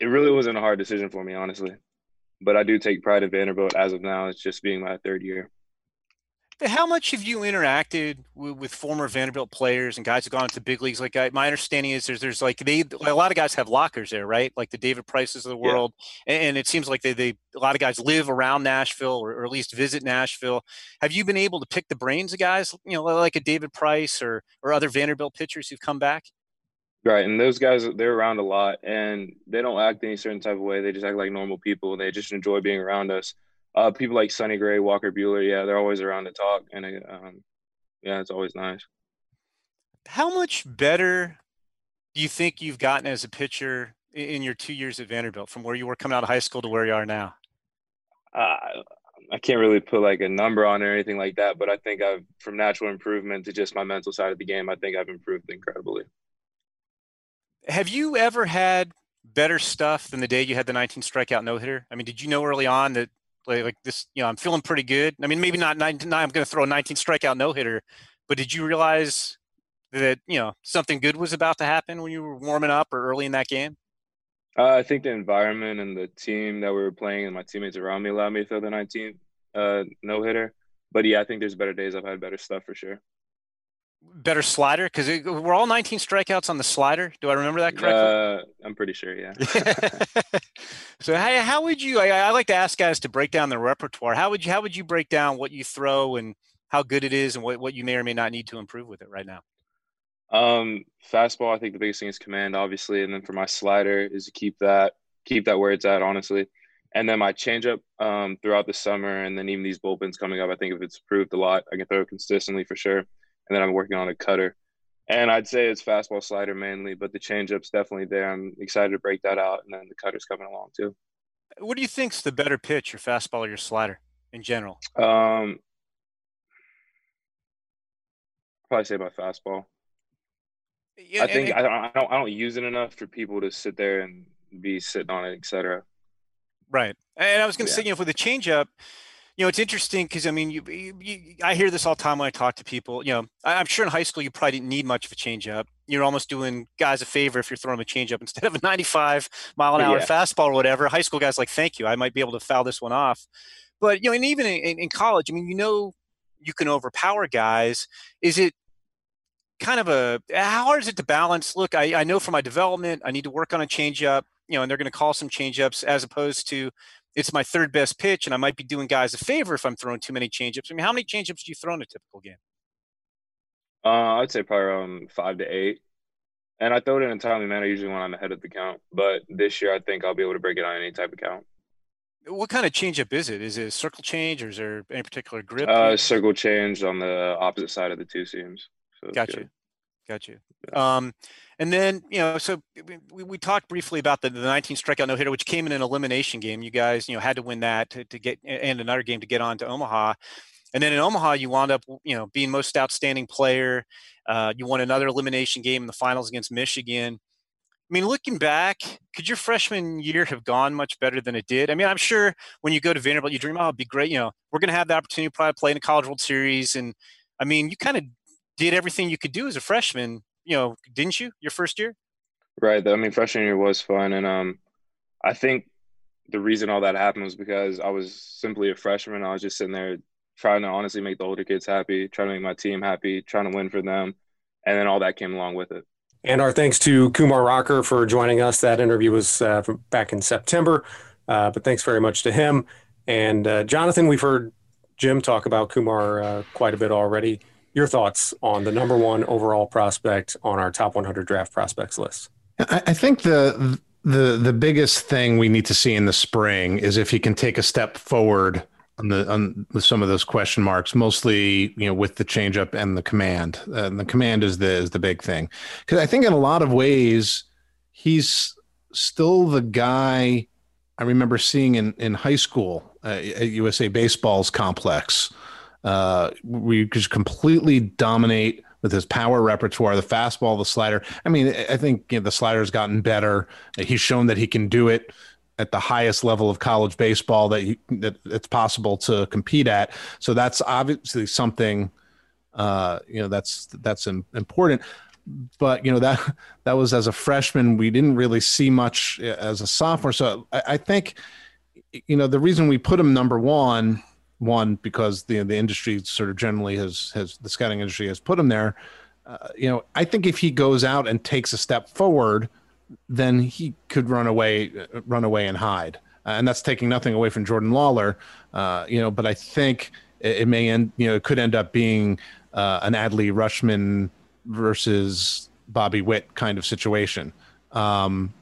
it really wasn't a hard decision for me, honestly. But I do take pride in Vanderbilt as of now. It's just being my third year. How much have you interacted with, with, former Vanderbilt players and guys who've gone to big leagues? Like I, my understanding is there's there's like they a lot of guys have lockers there, right? Like the David Prices of the world, yeah. and, and, it seems like they they a lot of guys live around Nashville or, or, at least visit Nashville. Have you been able to pick the brains of guys, you know, like a David Price or or other Vanderbilt pitchers who've come back? Right, and those guys they're around a lot, and they don't act any certain type of way. They just act like normal people, and they just enjoy being around us. Uh, people like Sonny Gray, Walker Buehler, yeah, they're always around to talk, and um, yeah, it's always nice. How much better do you think you've gotten as a pitcher in your two years at Vanderbilt, from where you were coming out of high school to where you are now? Uh, I can't really put like a number on or anything like that, but I think I've from natural improvement to just my mental side of the game, I think I've improved incredibly. Have you ever had better stuff than the day you had the 19 strikeout no hitter? I mean, did you know early on that like, like this, you know, I'm feeling pretty good? I mean, maybe not 19, I'm going to throw a 19 strikeout no hitter, but did you realize that, you know, something good was about to happen when you were warming up or early in that game? Uh, I think the environment and the team that we were playing and my teammates around me allowed me to throw the 19 uh, no hitter. But yeah, I think there's better days. I've had better stuff for sure better slider because we're all 19 strikeouts on the slider. Do I remember that correctly? Uh, I'm pretty sure, yeah. so how, how would you? I, I, like to ask guys to break down their repertoire. How would you? How would you break down what you throw and how good it is and what, what you may or may not need to improve with it right now? Um, fastball. I think the biggest thing is command, obviously, and then for my slider is to keep that keep that where it's at, honestly. And then my changeup um, throughout the summer, and then even these bullpens coming up, I think if it's improved a lot, I can throw it consistently for sure and then I'm working on a cutter. And I'd say it's fastball slider mainly, but the changeup's definitely there. I'm excited to break that out, and then the cutter's coming along too. What do you think's the better pitch, your fastball or your slider in general? Um, probably say my fastball. Yeah, I think it, I, don't, I don't I don't use it enough for people to sit there and be sitting on it, etc. Right, and I was going to yeah. say, you know, for the changeup, you know, it's interesting because I mean, you, you, I hear this all the time when I talk to people. You know, I, am sure in high school you probably didn't need much of a changeup. You're almost doing guys a favor if you're throwing a changeup instead of a 95 mile an hour yeah. fastball or whatever. High school guys like, thank you, I might be able to foul this one off. But you know, and even in, in college, I mean, you know, you can overpower guys. Is it kind of a how hard is it to balance? Look, I, I know for my development, I need to work on a changeup. You know, and they're going to call some changeups as opposed to it's my third best pitch, and I might be doing guys a favor if I'm throwing too many changeups. I mean, how many changeups do you throw in a typical game? Uh, I'd say probably around five to eight. And I throw it in a timely manner usually when I'm ahead of the count. But this year, I think I'll be able to break it on any type of count. What kind of changeup is it? Is it a circle change, or is there any particular grip? Uh, circle change on the opposite side of the two seams. So gotcha. Got you. Um, and then, you know, so we, we talked briefly about the, the 19 strikeout no hitter, which came in an elimination game. You guys, you know, had to win that to, to get, and another game to get on to Omaha. And then in Omaha, you wound up, you know, being most outstanding player. Uh, you won another elimination game in the finals against Michigan. I mean, looking back, could your freshman year have gone much better than it did? I mean, I'm sure when you go to Vanderbilt, you dream, oh, it'd be great. You know, we're going to have the opportunity to probably play in the College World Series. And I mean, you kind of did everything you could do as a freshman, you know, didn't you? Your first year? Right. I mean, freshman year was fun, and um, I think the reason all that happened was because I was simply a freshman. I was just sitting there trying to honestly make the older kids happy, trying to make my team happy, trying to win for them, and then all that came along with it. And our thanks to Kumar Rocker for joining us. That interview was uh, back in September, uh, but thanks very much to him. And uh, Jonathan, we've heard Jim talk about Kumar uh, quite a bit already your thoughts on the number one overall prospect on our top 100 draft prospects list. I, think the the the biggest thing we need to see in the spring is if he can take a step forward on the on with some of those question marks, mostly you know with the changeup and the command. And the command is the is the big thing because I think in a lot of ways he's still the guy I remember seeing in in high school uh, at USA Baseball's complex uh, we just completely dominate with his power repertoire, the fastball, the slider. I mean, I think you know, the slider's gotten better. He's shown that he can do it at the highest level of college baseball that you, that it's possible to compete at. So that's obviously something uh, you know that's that's important. But you know that that was as a freshman. We didn't really see much as a sophomore. So I, I think you know the reason we put him number one one because the the industry sort of generally has has the scouting industry has put him there. Uh, you know, I think if he goes out and takes a step forward, then he could run away, run away and hide. Uh, and that's taking nothing away from Jordan Lawlar. Uh, you know, but I think it, it, may end. You know, it could end up being uh, an Adley Rutschman versus Bobby Witt kind of situation. Um,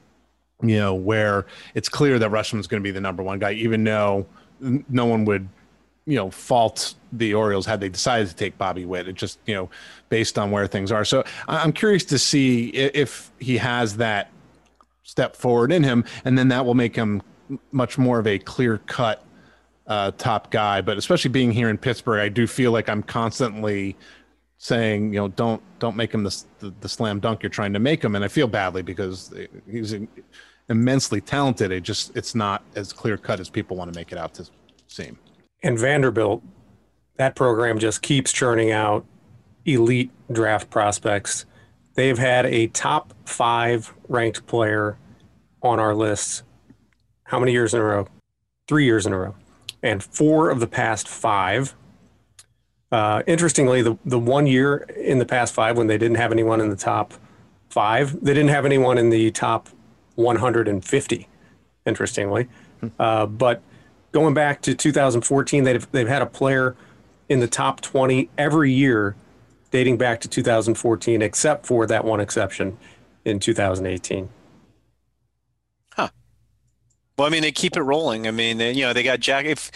you know, where it's clear that Rutschman's going to be the number one guy, even though no one would you know fault the Orioles had they decided to take Bobby Witt. It just you know based on where things are. So I'm curious to see if he has that step forward in him, and then that will make him much more of a clear cut uh, top guy. But especially being here in Pittsburgh, I do feel like I'm constantly saying, you know, don't don't make him the, the, the slam dunk you're trying to make him, and I feel badly because he's immensely talented. It just it's not as clear cut as people want to make it out to seem. And Vanderbilt, that program just keeps churning out elite draft prospects. They've had a top five ranked player on our list. How many years in a row? Three years in a row. And four of the past five. Uh, interestingly, the, the one year in the past five when they didn't have anyone in the top five, they didn't have anyone in the top 150, interestingly. Hmm. Uh, but going back to 2014, they've, they've had a player in the top 20 every year dating back to 2014, except for that one exception in 2018. Huh. Well, I mean, they keep it rolling. I mean, they, you know, they got Jack. If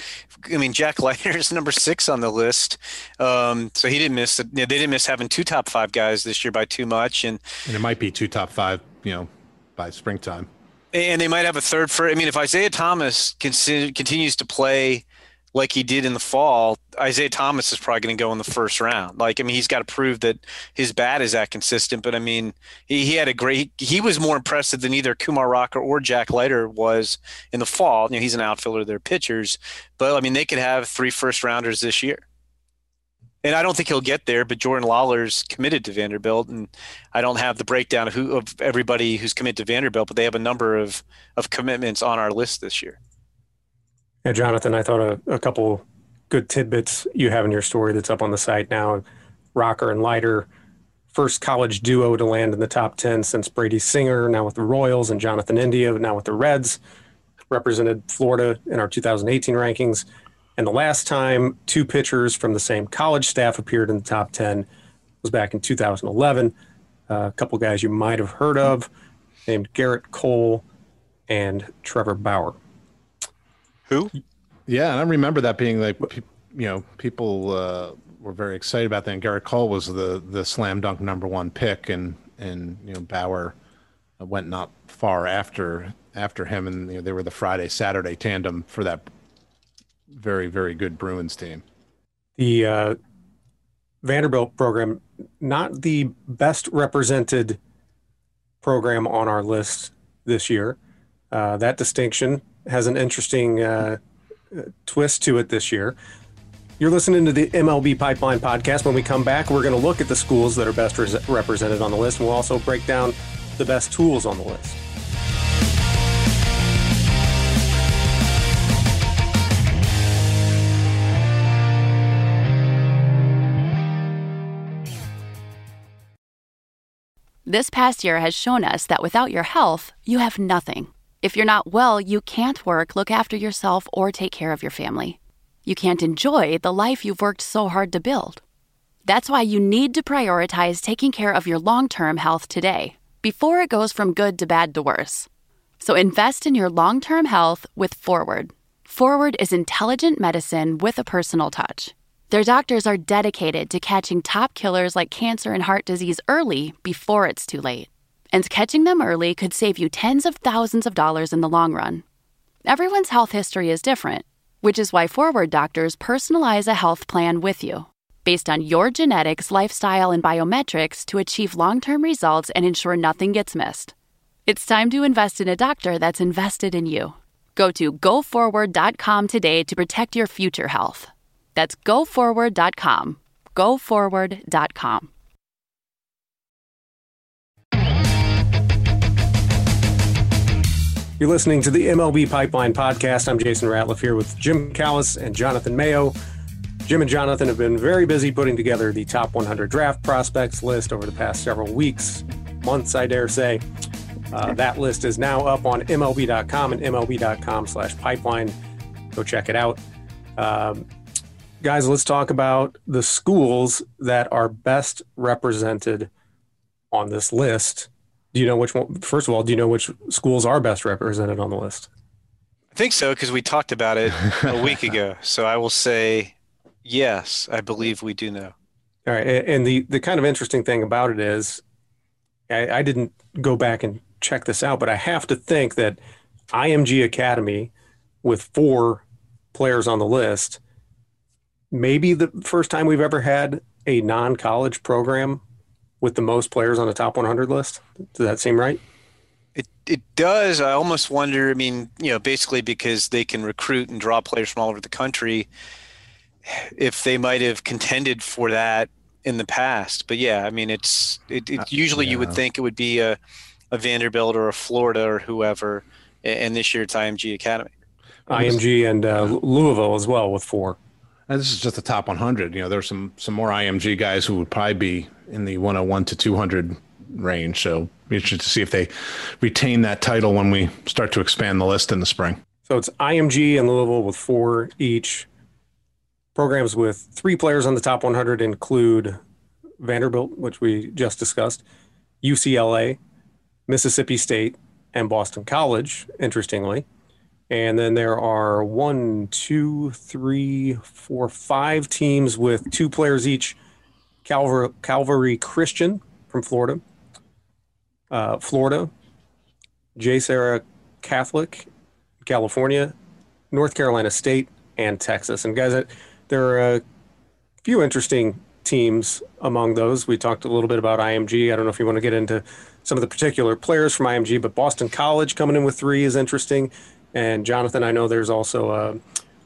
I mean, Jack Leiter is number six on the list, um, so he didn't miss. They didn't miss having two top five guys this year by too much, and and it might be two top five, you know, by springtime. And they might have a third for. I mean, if Isaiah Thomas continues to play like he did in the fall, Isaiah Thomas is probably going to go in the first round. Like, I mean, he's got to prove that his bat is that consistent. But I mean, he, he had a great. He was more impressive than either Kumar Rocker or Jack Leiter was in the fall. You know, he's an outfielder. They're pitchers, but I mean, they could have three first rounders this year. And I don't think he'll get there, but Jordan Lawlar's committed to Vanderbilt, and I don't have the breakdown of who of everybody who's committed to Vanderbilt, but they have a number of of commitments on our list this year. Yeah, Jonathan, I thought a, a couple good tidbits you have in your story that's up on the site now. Rocker and Leiter, first college duo to land in the top 10 since Brady Singer, now with the Royals, and Jonathan India, now with the Reds, represented Florida in our 2018 rankings. And the last time two pitchers from the same college staff appeared in the top 10 was back in 2011. Uh, a couple guys you might have heard of named Gerrit Cole and Trevor Bauer. Who? Yeah, and I remember that being like, you know, people uh, were very excited about that. And Gerrit Cole was the the slam dunk number one pick, and and you know Bauer went not far after after him, and you know, they were the Friday Saturday tandem for that very very good Bruins team. The uh, Vanderbilt program, not the best represented program on our list this year. Uh, that distinction has an interesting uh, twist to it this year. You're listening to the MLB Pipeline podcast. When we come back, we're going to look at the schools that are best represented on the list, and we'll also break down the best tools on the list. This past year has shown us that without your health, you have nothing. If you're not well, you can't work, look after yourself, or take care of your family. You can't enjoy the life you've worked so hard to build. That's why you need to prioritize taking care of your long term health today, before it goes from good to bad to worse. So invest in your long term health with Forward. Forward is intelligent medicine with a personal touch. Their doctors are dedicated to catching top killers like cancer and heart disease early before it's too late and catching them early could save you tens of thousands of dollars in the long run. Everyone's health history is different, which is why Forward doctors personalize a health plan with you based on your genetics, lifestyle, and biometrics to achieve long term results and ensure nothing gets missed. It's time to invest in a doctor that's invested in you. Go to goforward.com today to protect your future health. That's goforward.com. Goforward.com. You're listening to the MLB Pipeline Podcast. I'm Jason Ratliff here with Jim Callis and Jonathan Mayo. Jim and Jonathan have been very busy putting together the top 100 draft prospects list over the past several weeks, months, I dare say. Uh, that list is now up on MLB.com and MLB.com slash pipeline. Go check it out. Um, guys, let's talk about the schools that are best represented on this list. Do you know which one? First of all, do you know which schools are best represented on the list? I think so because we talked about it a week ago. So I will say yes, I believe we do know. All right. And the, the kind of interesting thing about it is I, I didn't go back and check this out, but I have to think that IMG Academy with four players on the list, maybe the first time we've ever had a non college program with the most players on the top 100 list. Does that seem right? It, it does. I almost wonder. I mean, you know, basically because they can recruit and draw players from all over the country, if they might have contended for that in the past. But yeah, I mean, it's it, it uh, usually yeah. you would think it would be a, a Vanderbilt or a Florida or whoever, and this year it's IMG Academy. IMG and uh, Louisville as well with four. And this is just the top 100. You know, there's some some more IMG guys who would probably be in the 101 to 200 range. So be interested to see if they retain that title when we start to expand the list in the spring. So it's IMG and Louisville with four each. Programs with three players on the top 100 include Vanderbilt, which we just discussed, UCLA, Mississippi State, and Boston College, interestingly. And then there are one, two, three, four, five teams with two players each. Calvary, Calvary Christian from Florida, uh, Florida, JSerra Catholic, California, North Carolina State, and Texas. And guys, there are a few interesting teams among those. We talked a little bit about IMG. I don't know if you want to get into some of the particular players from IMG, but Boston College coming in with three is interesting. And Jonathan, I know there's also a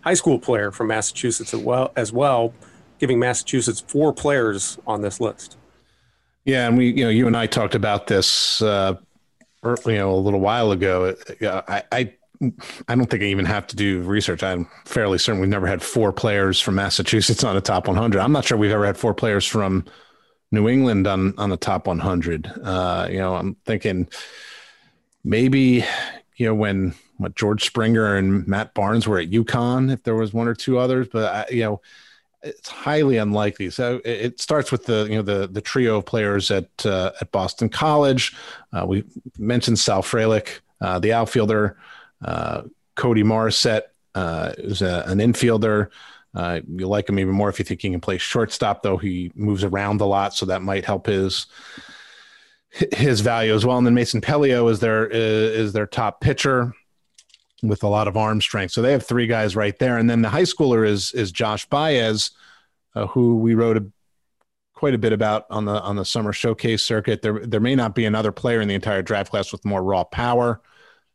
high school player from Massachusetts as well, as well giving Massachusetts four players on this list. Yeah, and we, you know, you and I talked about this, uh, you know, a little while ago. I, I, I don't think I even have to do research. I'm fairly certain we've never had four players from Massachusetts on the top 100. I'm not sure we've ever had four players from New England on on the top 100. Uh, you know, I'm thinking maybe you know when what George Springer and Matt Barnes were at UConn, if there was one or two others, but I, you know, it's highly unlikely. So it, starts with the you know the the trio of players at uh, at Boston College. Uh, we mentioned Sal Frelick, uh, the outfielder, uh, Cody Morissette uh, is a, an infielder. Uh, you like him even more if you think he can play shortstop, though he moves around a lot, so that might help his his value as well. And then Mason Pelio is their is their top pitcher with a lot of arm strength. So they have three guys right there. And then the high schooler is is Josh Baez, uh, who we wrote a, quite a bit about on the on the summer showcase circuit. There there may not be another player in the entire draft class with more raw power.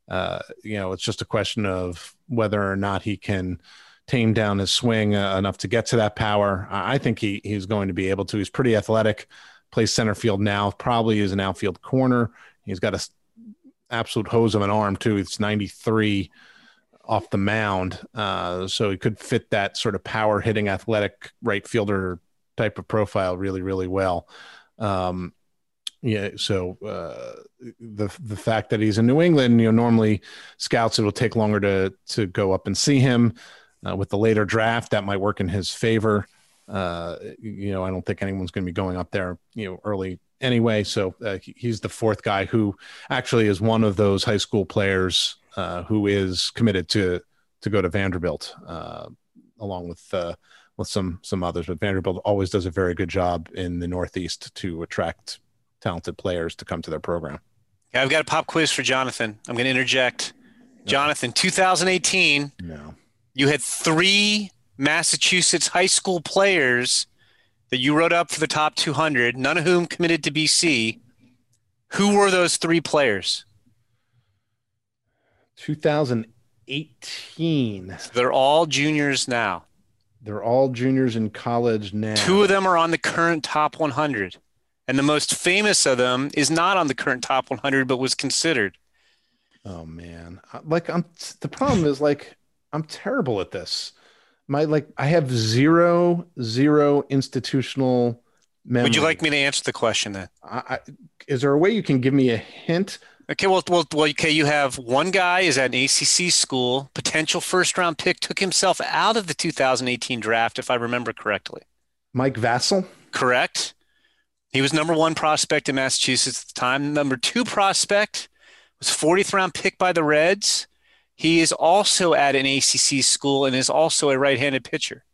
Uh, you know, it's just a question of whether or not he can tame down his swing uh, enough to get to that power. I think he he's going to be able to. He's pretty athletic. Plays center field now. Probably is an outfield corner. He's got a absolute hose of an arm too. It's 93 off the mound, uh, so he could fit that sort of power hitting athletic right fielder type of profile really, really well. Um, yeah, so uh, the the fact that he's in New England, you know, normally scouts it will take longer to to go up and see him. Uh, with the later draft, that might work in his favor. Uh, you know, I don't think anyone's going to be going up there, you know, early anyway. So uh, he's the fourth guy who actually is one of those high school players uh, who is committed to to go to Vanderbilt, uh, along with uh, with some some others. But Vanderbilt always does a very good job in the Northeast to attract talented players to come to their program. Yeah, I've got a pop quiz for Jonathan. I'm going to interject. Jonathan, 2018. No. You had three Massachusetts high school players that you wrote up for the top 200, none of whom committed to BC. Who were those three players? 2018. they're all juniors now. They're all juniors in college now. Two of them are on the current top 100. And the most famous of them is not on the current top 100, but was considered. Oh man, like I'm. The problem is like I'm terrible at this. My like I have zero zero institutional memory. Would you like me to answer the question then? I, I, is there a way you can give me a hint? Okay, well, well, well, okay. You have one guy is at an ACC school, potential first round pick, took himself out of the 2018 draft, if I remember correctly. Mike Vasil. Correct. He was number one prospect in Massachusetts at the time. Number two prospect was 40th round pick by the Reds. He is also at an ACC school and is also a right-handed pitcher.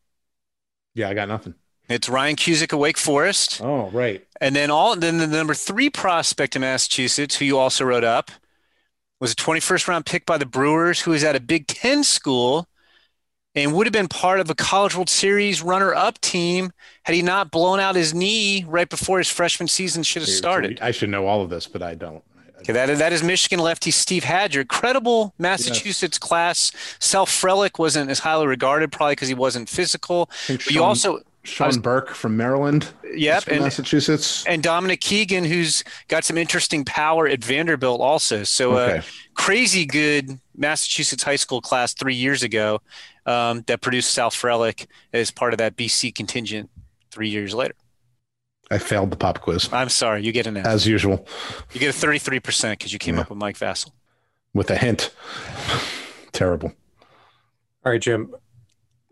Yeah, I got nothing. It's Ryan Cusick of Wake Forest. Oh, right. And then all then the number three prospect in Massachusetts, who you also wrote up, was a 21st round pick by the Brewers, who is at a Big Ten school and would have been part of a College World Series runner-up team had he not blown out his knee right before his freshman season should have started. I should know all of this, but I don't. Okay, that, that is Michigan lefty Steve Hajjar. Credible Massachusetts yes. class. Sal Frelick wasn't as highly regarded, probably because he wasn't physical. But Sean, you also Sean was, Burke from Maryland. Yep, from and, Massachusetts, and Dominic Keegan, who's got some interesting power at Vanderbilt, also. So, uh, okay. uh, crazy good Massachusetts high school class three years ago um, that produced Sal Frelick as part of that BC contingent three years later. I failed the pop quiz. I'm sorry. You get an F. As usual. You get a 33% because you came yeah. up with Mike Vasil. With a hint. Terrible. All right, Jim.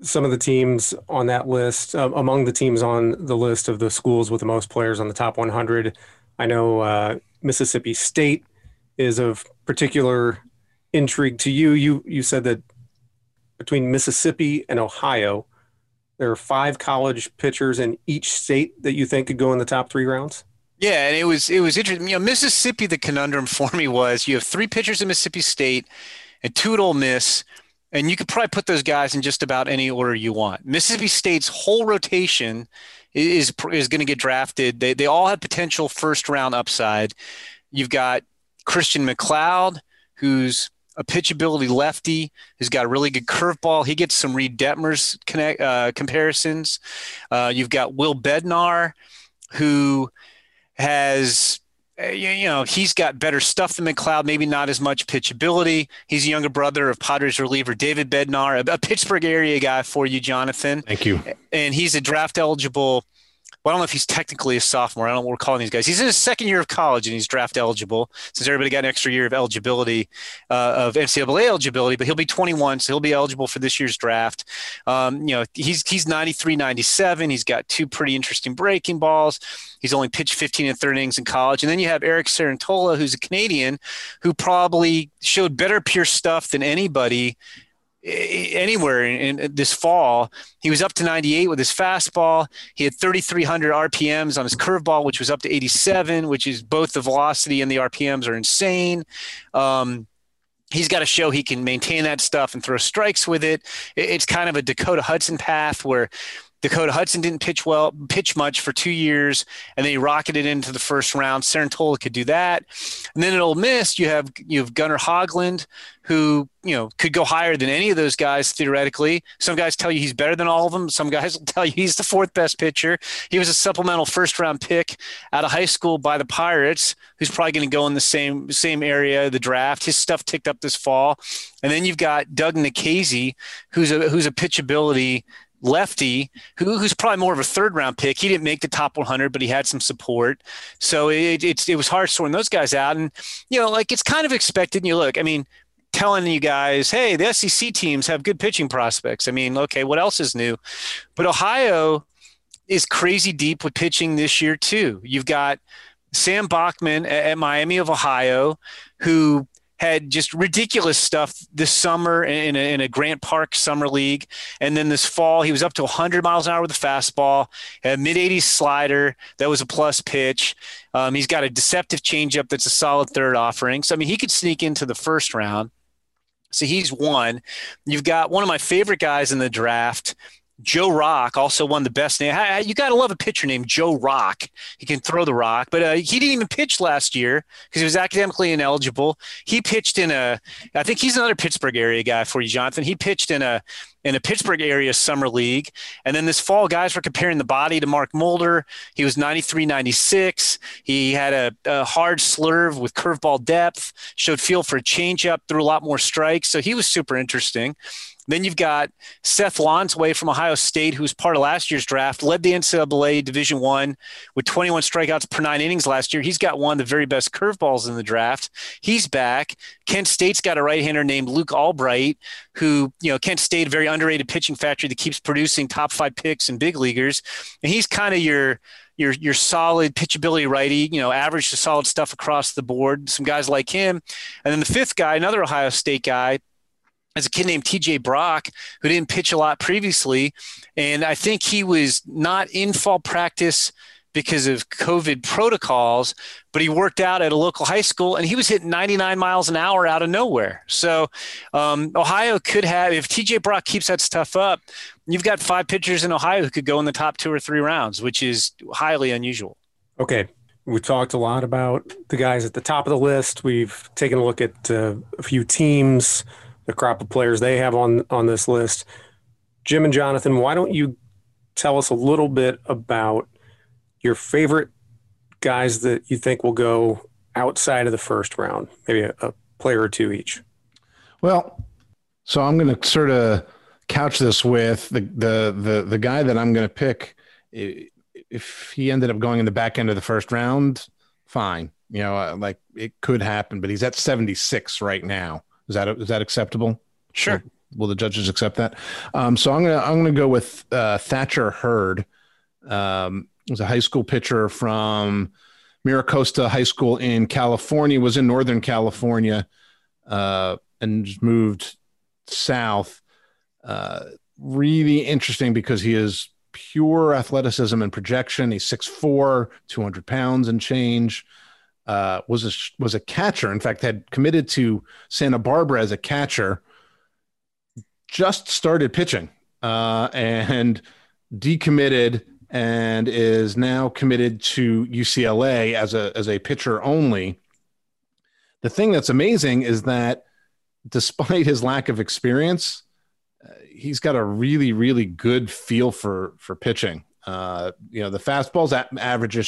Some of the teams on that list, uh, among the teams on the list of the schools with the most players on the top 100, I know uh, Mississippi State is of particular intrigue to you. You you said that between Mississippi and Ohio, there are five college pitchers in each state that you think could go in the top three rounds? Yeah, and it was it was interesting. You know, Mississippi, the conundrum for me was you have three pitchers in Mississippi State and two at Ole Miss, and you could probably put those guys in just about any order you want. Mississippi State's whole rotation is is going to get drafted. They they all have potential first round upside. You've got Christian MacLeod, who's a pitchability lefty who's got a really good curveball. He gets some Reid Detmers connect, uh, comparisons. Uh, you've got Will Bednar, who has uh, you know he's got better stuff than MacLeod, maybe not as much pitchability. He's a younger brother of Padres reliever David Bednar, a, a Pittsburgh area guy for you, Jonathan. Thank you. And he's a draft eligible well, I don't know if he's technically a sophomore. I don't know what we're calling these guys. He's in his second year of college and he's draft eligible since everybody got an extra year of eligibility uh, of NCAA eligibility, but he'll be 21, so he'll be eligible for this year's draft. Um, you know, he's he's 93, 97. He's got two pretty interesting breaking balls. He's only pitched 15 and third innings in college. And then you have Eric Cerantola, who's a Canadian, who probably showed better pure stuff than anybody anywhere in, in, this fall. He was up to 98 with his fastball. He had 3,300 RPMs on his curveball, which was up to 87, which is both the velocity and the RPMs are insane. Um, he's got to show he can maintain that stuff and throw strikes with it. It's kind of a Dakota Hudson path where Dakota Hudson didn't pitch well, pitch much for two years, and then he rocketed into the first round. Cerantola could do that, and then at Ole Miss, you have you have Gunnar Hoglund, who you know could go higher than any of those guys theoretically. Some guys tell you he's better than all of them. Some guys will tell you he's the fourth best pitcher. He was a supplemental first round pick out of high school by the Pirates, who's probably going to go in the same same area of the draft. His stuff ticked up this fall, and then you've got Doug Nikhazy, who's a who's a pitchability lefty who, who's probably more of a third round pick. He didn't make the top 100, but he had some support. So it, it, it was hard sorting those guys out. And, you know, like it's kind of expected. And you look, I mean, telling you guys, hey, the SEC teams have good pitching prospects. I mean, okay, what else is new? But Ohio is crazy deep with pitching this year, too. You've got Sam Bachman at, at Miami of Ohio, who had just ridiculous stuff this summer in a, in a, Grand Park summer league, and then this fall he was up to 100 miles an hour with a fastball, a mid 80s slider that was a plus pitch. Um, he's got a deceptive changeup that's a solid third offering. So I mean, he could sneak into the first round. So he's one. You've got one of my favorite guys in the draft. Joe Rock also won the best name. You got to love a pitcher named Joe Rock. He can throw the rock, but uh, he didn't even pitch last year because he was academically ineligible. He pitched in a, I think he's another Pittsburgh area guy for you, Jonathan. He pitched in a in a Pittsburgh area summer league. And then this fall, guys were comparing the body to Mark Mulder. He was 93, 96. He had a, a hard slurve with curveball depth, showed feel for a changeup, threw a lot more strikes. So he was super interesting. Then you've got Seth Lonsway from Ohio State, who's part of last year's draft, led the NCAA Division One with 21 strikeouts per nine innings last year. He's got one of the very best curveballs in the draft. He's back. Kent State's got a right-hander named Luke Albright, who you know Kent State, a very underrated pitching factory that keeps producing top five picks in big leaguers, and he's kind of your your your solid pitchability righty, you know, average to solid stuff across the board. Some guys like him, and then the fifth guy, another Ohio State guy, as a kid named TJ Brock, who didn't pitch a lot previously. And I think he was not in fall practice because of COVID protocols, but he worked out at a local high school and he was hitting 99 miles an hour out of nowhere. So um, Ohio could have, if TJ Brock keeps that stuff up, you've got five pitchers in Ohio who could go in the top two or three rounds, which is highly unusual. Okay. We talked a lot about the guys at the top of the list. We've taken a look at uh, a few teams the crop of players they have on on this list. Jim and Jonathan, why don't you tell us a little bit about your favorite guys that you think will go outside of the first round, maybe a, a player or two each? Well, so I'm going to sort of couch this with the the the the guy that I'm going to pick. If he ended up going in the back end of the first round, fine. You know, like it could happen, but he's at 76 right now. Is that is that acceptable? Sure. Will, will the judges accept that? Um, so I'm gonna I'm gonna go with uh, Thatcher Hurd. Um, was a high school pitcher from Mira Costa High School in California. Was in Northern California uh, and moved south. Uh, really interesting because he is pure athleticism and projection. He's 6'4", 200 pounds and change uh, was a was a catcher. In fact, had committed to Santa Barbara as a catcher. Just started pitching uh, and decommitted, and is now committed to UCLA as a as a pitcher only. The thing that's amazing is that despite his lack of experience, uh, he's got a really really good feel for for pitching. Uh, you know, the fastball's at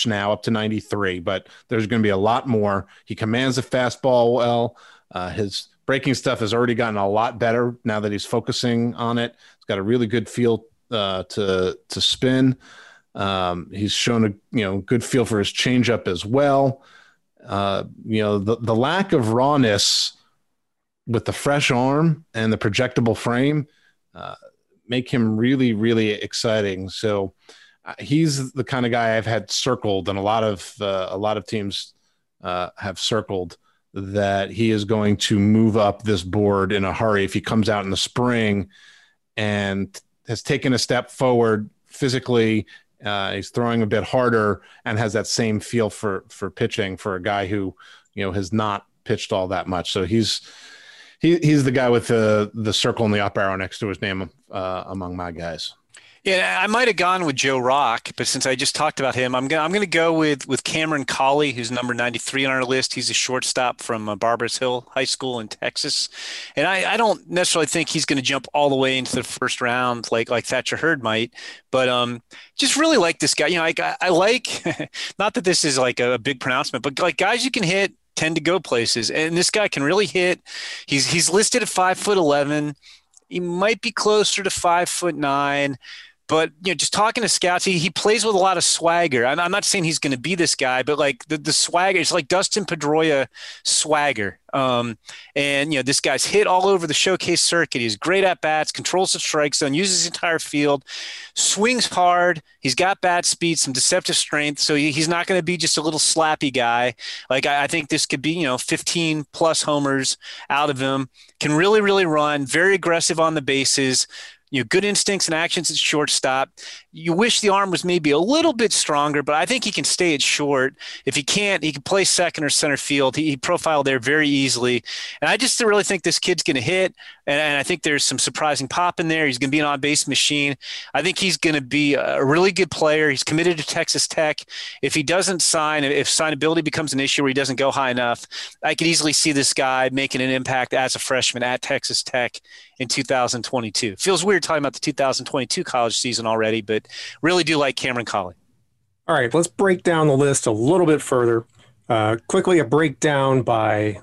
now up to 93, but there's going to be a lot more. He commands the fastball well. Uh, his breaking stuff has already gotten a lot better now that he's focusing on it. He's got a really good feel uh, to to spin. Um, he's shown a you know good feel for his changeup as well. Uh, you know the the lack of rawness with the fresh arm and the projectable frame uh, make him really really exciting. So he's the kind of guy I've had circled, and a lot of uh, a lot of teams uh, have circled that he is going to move up this board in a hurry if he comes out in the spring and has taken a step forward physically. Uh, he's throwing a bit harder and has that same feel for for pitching for a guy who you know has not pitched all that much. So he's he, he's the guy with the the circle and the up arrow next to his name uh, among my guys. Yeah, I might have gone with Joe Rock, but since I just talked about him, I'm gonna I'm gonna go with with Cameron Cauley, who's number 93 on our list. He's a shortstop from uh, Barbers Hill High School in Texas, and I, I don't necessarily think he's going to jump all the way into the first round like like Thatcher Hurd might, but um, just really like this guy. You know, I I like not that this is like a big pronouncement, but like guys you can hit tend to go places, and this guy can really hit. He's he's listed at five foot eleven. He might be closer to five foot nine but you know, just talking to scouts, he, he plays with a lot of swagger. I'm, I'm not saying he's going to be this guy, but like the, the swagger, it's like Dustin Pedroia swagger. Um, and you know, this guy's hit all over the showcase circuit. He's great at bats, controls the strike zone, uses his entire field, swings hard. He's got bat speed, some deceptive strength. So he, he's not going to be just a little slappy guy. Like I, I think this could be, you know, 15 plus homers out of him. Can really, really run. Very aggressive on the bases you know, good instincts and actions at shortstop. You wish the arm was maybe a little bit stronger, but I think he can stay at short. If he can't, he can play second or center field. He, he profiled there very easily. And I just really think this kid's going to hit. And, and, I think there's some surprising pop in there. He's going to be an on base machine. I think he's going to be a really good player. He's committed to Texas Tech. If he doesn't sign, if signability becomes an issue where he doesn't go high enough, I could easily see this guy making an impact as a freshman at Texas Tech in 2022. Feels weird talking about the 2022 college season already, but really do like Cameron Cauley. All right, let's break down the list a little bit further. Uh, quickly, a breakdown by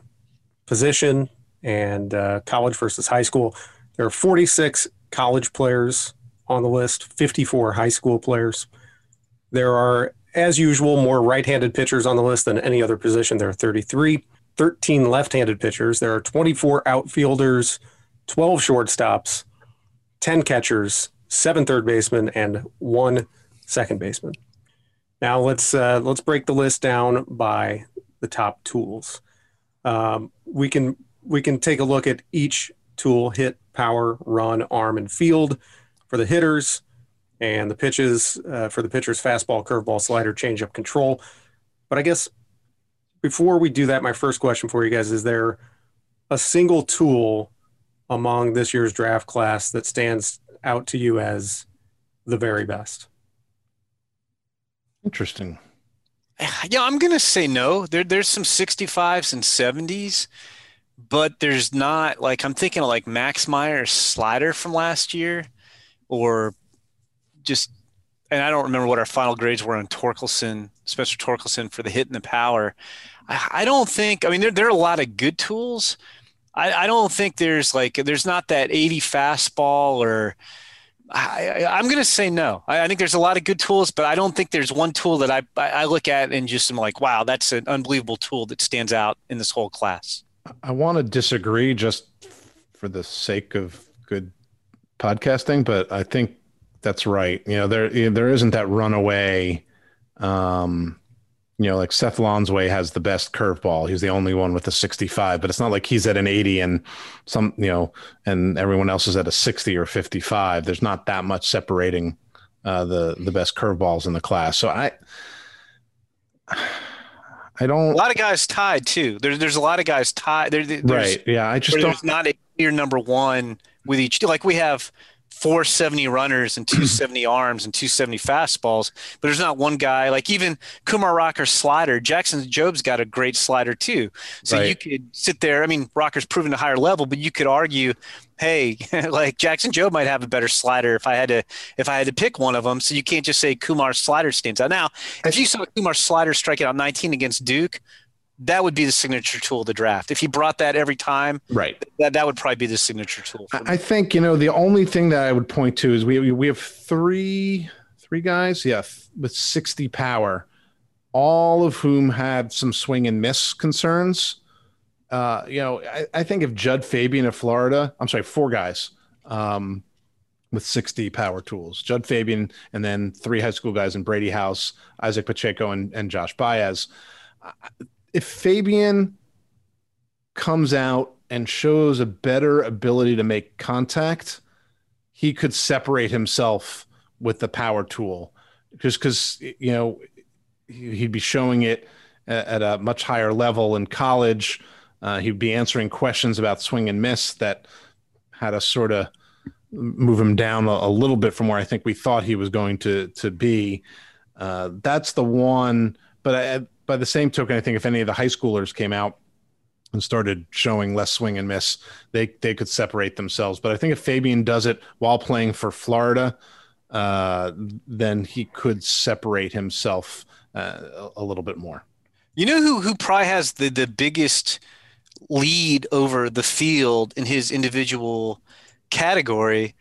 position and uh, college versus high school. There are 46 college players on the list, 54 high school players. There are, as usual, more right handed pitchers on the list than any other position. There are 33, 13 left handed pitchers. There are 24 outfielders, 12 shortstops, 10 catchers, seven third basemen, and one second baseman. Now let's uh, let's break the list down by the top tools. Um, we can we can take a look at each tool: hit, power, run, arm, and field for the hitters, and the pitches uh, for the pitchers: fastball, curveball, slider, changeup, control. But I guess before we do that, my first question for you guys is: there a single tool among this year's draft class that stands out to you as the very best? Interesting. Yeah, I'm gonna say no. There, there's some 65s and 70s, but there's not like I'm thinking of like Max Meyer slider from last year, or just and I don't remember what our final grades were on Torkelson, Spencer Torkelson for the hit and the power. I, I don't think. I mean, there there are a lot of good tools, I, I don't think there's like there's not that 80 fastball or I, am going to say no. I, I, think there's a lot of good tools, but I don't think there's one tool that I, I look at and just am like, wow, that's an unbelievable tool that stands out in this whole class. I want to disagree just for the sake of good podcasting, but I think that's right. You know, there there isn't that runaway um, you know, like Seth Lonsway has the best curveball. He's the only one with a 65, but it's not like he's at an 80 and some, you know, and everyone else is at a 60 or 55. There's not that much separating uh, the the best curveballs in the class. So I, I don't. A lot of guys tied too. There's there's a lot of guys tied. There, right. Yeah. I just don't. There's not a clear number one with each. Like we have 470 runners and 270 arms and 270 fastballs, but there's not one guy like even Kumar Rocker's slider. Jackson Jobe's got a great slider too. So right. you could sit there. I mean, Rocker's proven a higher level, but you could argue, hey, like Jackson Jobe might have a better slider if I had to if I had to pick one of them. So you can't just say Kumar's slider stands out. Now, if you saw Kumar's slider strike out 19 against Duke, that would be the signature tool of the draft. If he brought that every time, right, that, that would probably be the signature tool. I think you know the only thing that I would point to is we we have three three guys, yeah, with sixty power, all of whom had some swing and miss concerns. Uh, you know, I, I, think if Jud Fabian of Florida, I'm sorry, four guys um, with 60 power tools, Jud Fabian, and then three high school guys in Brady House, Izaac Pacheco, and, and Josh Baez if Fabian comes out and shows a better ability to make contact, he could separate himself with the power tool. Just because, you know, he'd be showing it at a much higher level in college. Uh, he'd be answering questions about swing and miss that had us sort of move him down a, a, little bit from where I think we thought he was going to to be. Uh, that's the one. But I, by the same token, I think if any of the high schoolers came out and started showing less swing and miss, they they could separate themselves. But I think if Fabian does it while playing for Florida, uh, then he could separate himself uh, a, little bit more. You know who who probably has the the biggest lead over the field in his individual category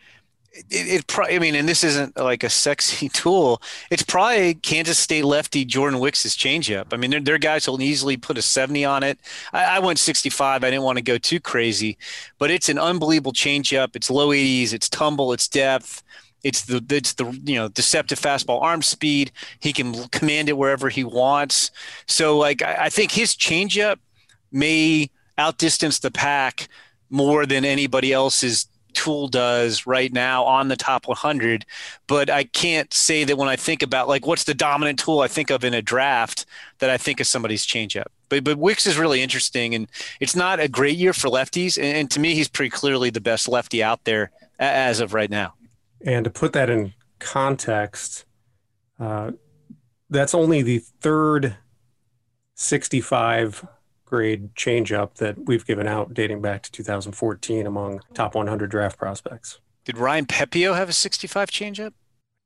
it, it probably, I mean, and this isn't like a sexy tool. It's probably Kansas State lefty Jordan Wicks' changeup. I mean, they're, guys who'll easily put a 70 on it. I, I, went 65. I didn't want to go too crazy, but it's an unbelievable changeup. It's low 80s, it's tumble, it's depth. It's the it's the you know deceptive fastball arm speed. He can command it wherever he wants. So like I, I think his changeup may outdistance the pack more than anybody else's tool does right now on the top 100. But I can't say that when I think about like what's the dominant tool I think of in a draft that I think of somebody's changeup. But but Wicks is really interesting, and it's not a great year for lefties. And, and to me, he's pretty clearly the best lefty out there as of right now. And to put that in context, uh, that's only the third 65 grade changeup that we've given out dating back to 2014 among top 100 draft prospects. Did Ryan Pepiot have a 65 changeup?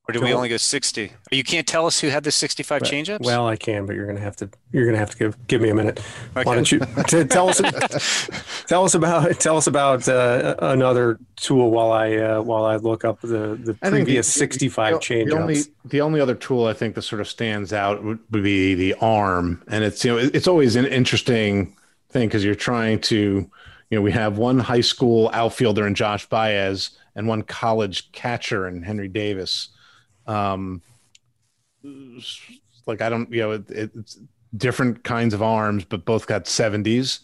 Or did we only go 60? You can't tell us who had the 65 but, changeups? Well, I can, but you're going to have to you're going to have to give give me a minute. Okay. Why don't you t- tell us tell us about tell us about uh, another tool while I uh, while I look up the the previous the, 65 the, changeups. The only the only other tool I think that sort of stands out would be the arm, and it's you know it's always an interesting thing because you're trying to you know we have one high school outfielder in Josh Baez and one college catcher in Henry Davis um, like I don't, you know, it, it's different kinds of arms, but both got 70s.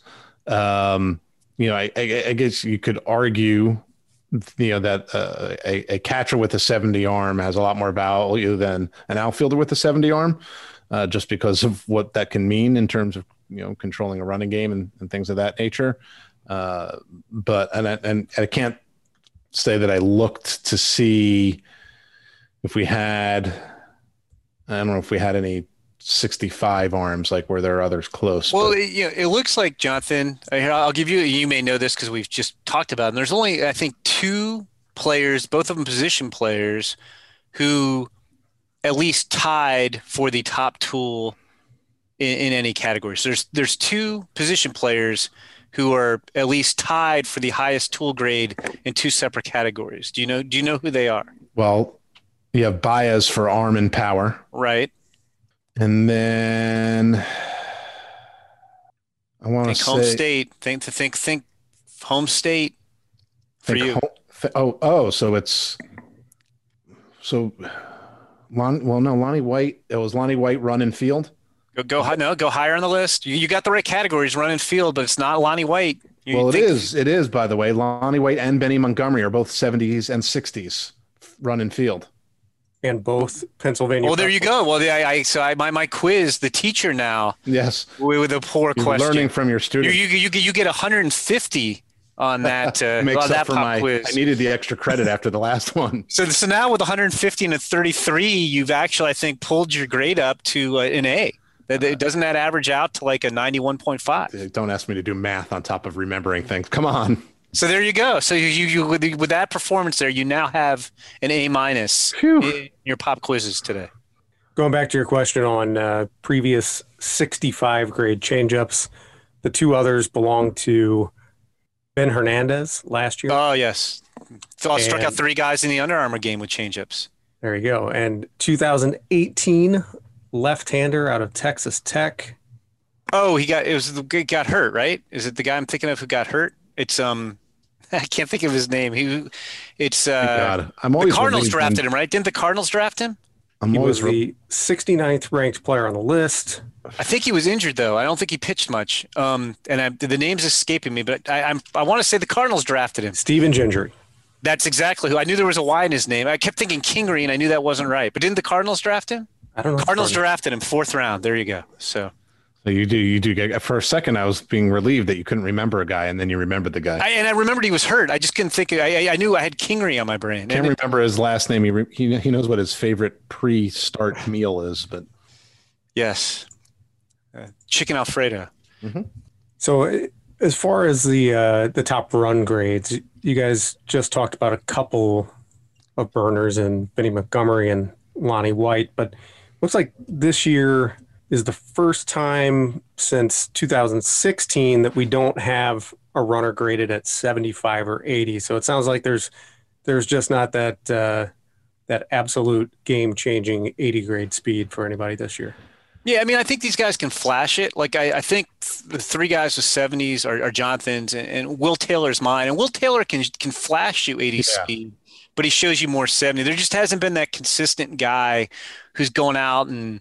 Um, you know, I, I, I guess you could argue, you know, that uh, a, a, catcher with a 70 arm has a lot more value than an outfielder with a 70 arm, uh, just because of what that can mean in terms of, you know, controlling a running game and, and things of that nature. Uh, but, and I, and I can't say that I looked to see if we had, I don't know if we had any 65 arms, like where there are others close. Well, it, you know, it looks like Jonathan. I'll give you. You may know this because we've just talked about. It. And there's only, I think, two players, both of them position players, who at least tied for the top tool in, in any category. So there's there's two position players who are at least tied for the highest tool grade in two separate categories. Do you know? Do you know who they are? Well, you have Baez for arm and power. Right. And then I want to say home state. Think to think think home state for you. Home, oh oh, so it's so Lon, well no Lonnie White. It was Lonnie White run and field. Go go no go higher on the list. You, you got the right categories, run and field, but it's not Lonnie White. You well, it is. It is. By the way, Lonnie White and Benny Montgomery are both 70s and 60s run and field and both Pennsylvania. Well, there you go. Well, I, I so I my my quiz, the teacher now. Yes. With a poor You're question. Learning from your students. You you you, you get 150 on that. Uh, Makes on up that for my. Quiz. I needed the extra credit after the last one. So so now with 150 and a 33, you've actually I think pulled your grade up to uh, an A. Doesn't that average out to like a 91.5? Don't ask me to do math on top of remembering things. Come on. So there you go. So you, you, with, with that performance there, you now have an A minus in your pop quizzes today. Going back to your question on uh, previous 65 grade changeups, the two others belong to Ben Hernandez last year. Oh yes, so I struck out three guys in the Under Armour game with changeups. There you go. And 2018 left-hander out of Texas Tech. Oh, he got it was got hurt, right? Is it the guy I'm thinking of who got hurt? It's um I can't think of his name. He, it's uh, God. I'm always the Cardinals drafted him, right? Didn't the Cardinals draft him? I'm he was the 69th ranked player on the list. I think he was injured though. I don't think he pitched much. Um, and I, the name's escaping me, but I, I'm I want to say the Cardinals drafted him. Steven Gingery. That's exactly who. I knew there was a Y in his name. I kept thinking Kingery, and I knew that wasn't right. But didn't the Cardinals draft him? I don't know. Cardinals drafted him fourth round. There you go. So so you do, you do get. For a second, I was being relieved that you couldn't remember a guy, and then you remembered the guy. I, and I remembered he was hurt. I just couldn't think. I, I knew I had Kingery on my brain. Can't and remember it, his last name. He, he he knows what his favorite pre-start meal is, but yes, uh, chicken Alfredo. Mm-hmm. So, as far as the uh, the top run grades, you guys just talked about a couple of burners and Benny Montgomery and Lonnie White, but looks like this year is the first time since 2016 that we don't have a runner graded at 75 or 80. So it sounds like there's there's just not that uh, that absolute game changing 80 grade speed for anybody this year. Yeah, I mean, I think these guys can flash it. Like, I, I think the three guys with 70s are, are Jonathan's, and, and, Will Taylor's mine. And Will Taylor can can flash you 80 yeah. speed, but he shows you more 70. There just hasn't been that consistent guy who's going out and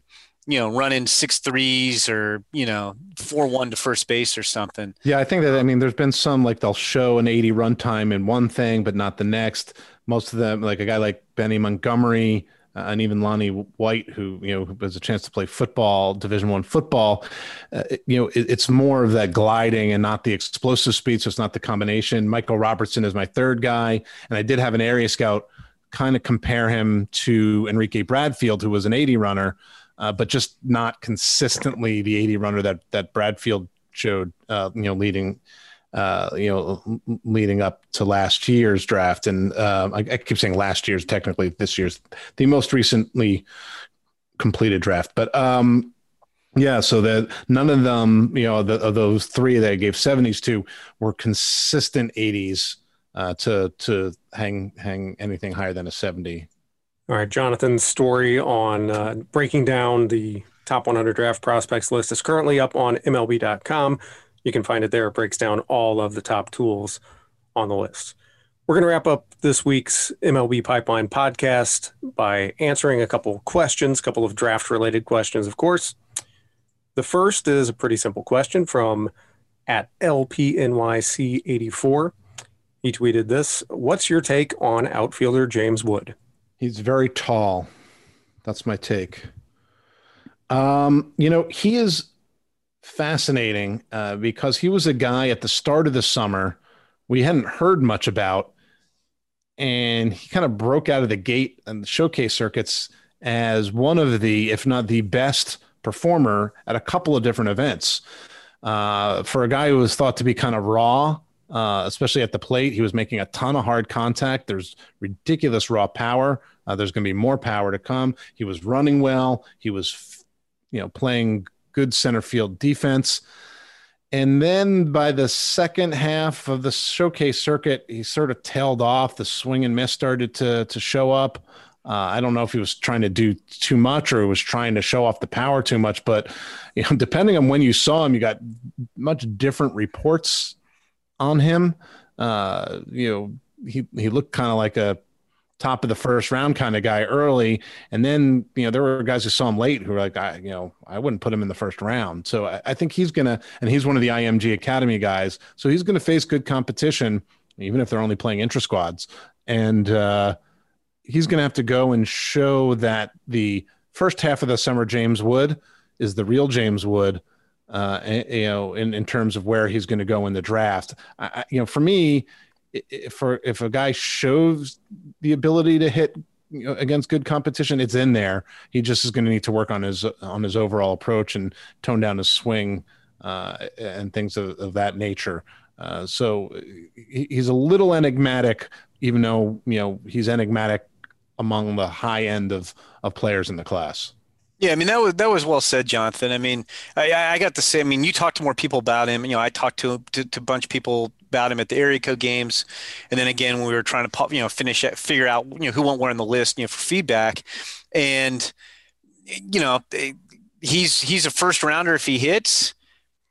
you know, running six threes or, you know, four one to first base or something. Yeah, I think that I mean there's been some like they'll show an 80 run time in one thing but not the next. Most of them, like a guy like Benny Montgomery uh, and even Lonnie White, who you know has a chance to play football, Division One football. Uh, you know, it, it's more of that gliding and not the explosive speed. So it's not the combination. Michael Robertson is my third guy, and I did have an area scout kind of compare him to Enrique Bradfield, who was an 80 runner uh, but just not consistently the 80 runner that that Bradfield showed. Uh, you know, leading. Uh, you know, leading up to last year's draft, and uh, I, I, keep saying last year's. Technically, this year's the most recently completed draft. But um, yeah, so that none of them, you know, the, of those three that I gave seventies to were consistent eighties uh, to to hang hang anything higher than a seventy all right, Jonathan's story on uh, breaking down the top 100 draft prospects list is currently up on MLB.com. You can find it there. It breaks down all of the top tools on the list. We're going to wrap up this week's MLB Pipeline podcast by answering a couple questions, a couple of draft related questions, of course. The first is a pretty simple question from at LPNYC84. He tweeted this What's your take on outfielder James Wood? He's very tall. That's my take. Um, you know, he is fascinating uh, because he was a guy at the start of the summer we hadn't heard much about, and he kind of broke out of the gate and the showcase circuits as one of the, if not the best performer at a couple of different events. Uh, for a guy who was thought to be kind of raw, uh, especially at the plate. He was making a ton of hard contact. There's ridiculous raw power. Uh, there's going to be more power to come. He was running well. He was, you know, playing good center field defense. And then by the second half of the showcase circuit, he sort of tailed off. The swing and miss started to to show up. Uh, I don't know if he was trying to do too much or was trying to show off the power too much, but you know, depending on when you saw him, you got much different reports on him. Uh, you know, he he looked kind of like a top of the first round kind of guy early, and then you know there were guys who saw him late who were like, I you know I wouldn't put him in the first round. So I, I think he's gonna, and he's one of the IMG Academy guys, so he's gonna face good competition, even if they're only playing intra squads, and uh, he's gonna have to go and show that the first half of the summer James Wood is the real James Wood uh, you know, in, in terms of where he's going to go in the draft. I, you know, for me, if if a guy shows the ability to hit you know, against good competition, it's in there. He just is going to need to work on his on his overall approach and tone down his swing uh, and things of, of that nature. Uh, so he's a little enigmatic, even though you know he's enigmatic among the high end of of players in the class. Yeah, I mean that was that was well said, Jonathan. I mean, I, I got to say, I mean, you talked to more people about him. You know, I talked to, to, to a bunch of people about him at the area code games, and then again when we were trying to pop, you know finish it, figure out you know who went where on the list, you know, for feedback, and you know eh, he's he's a first rounder if he hits,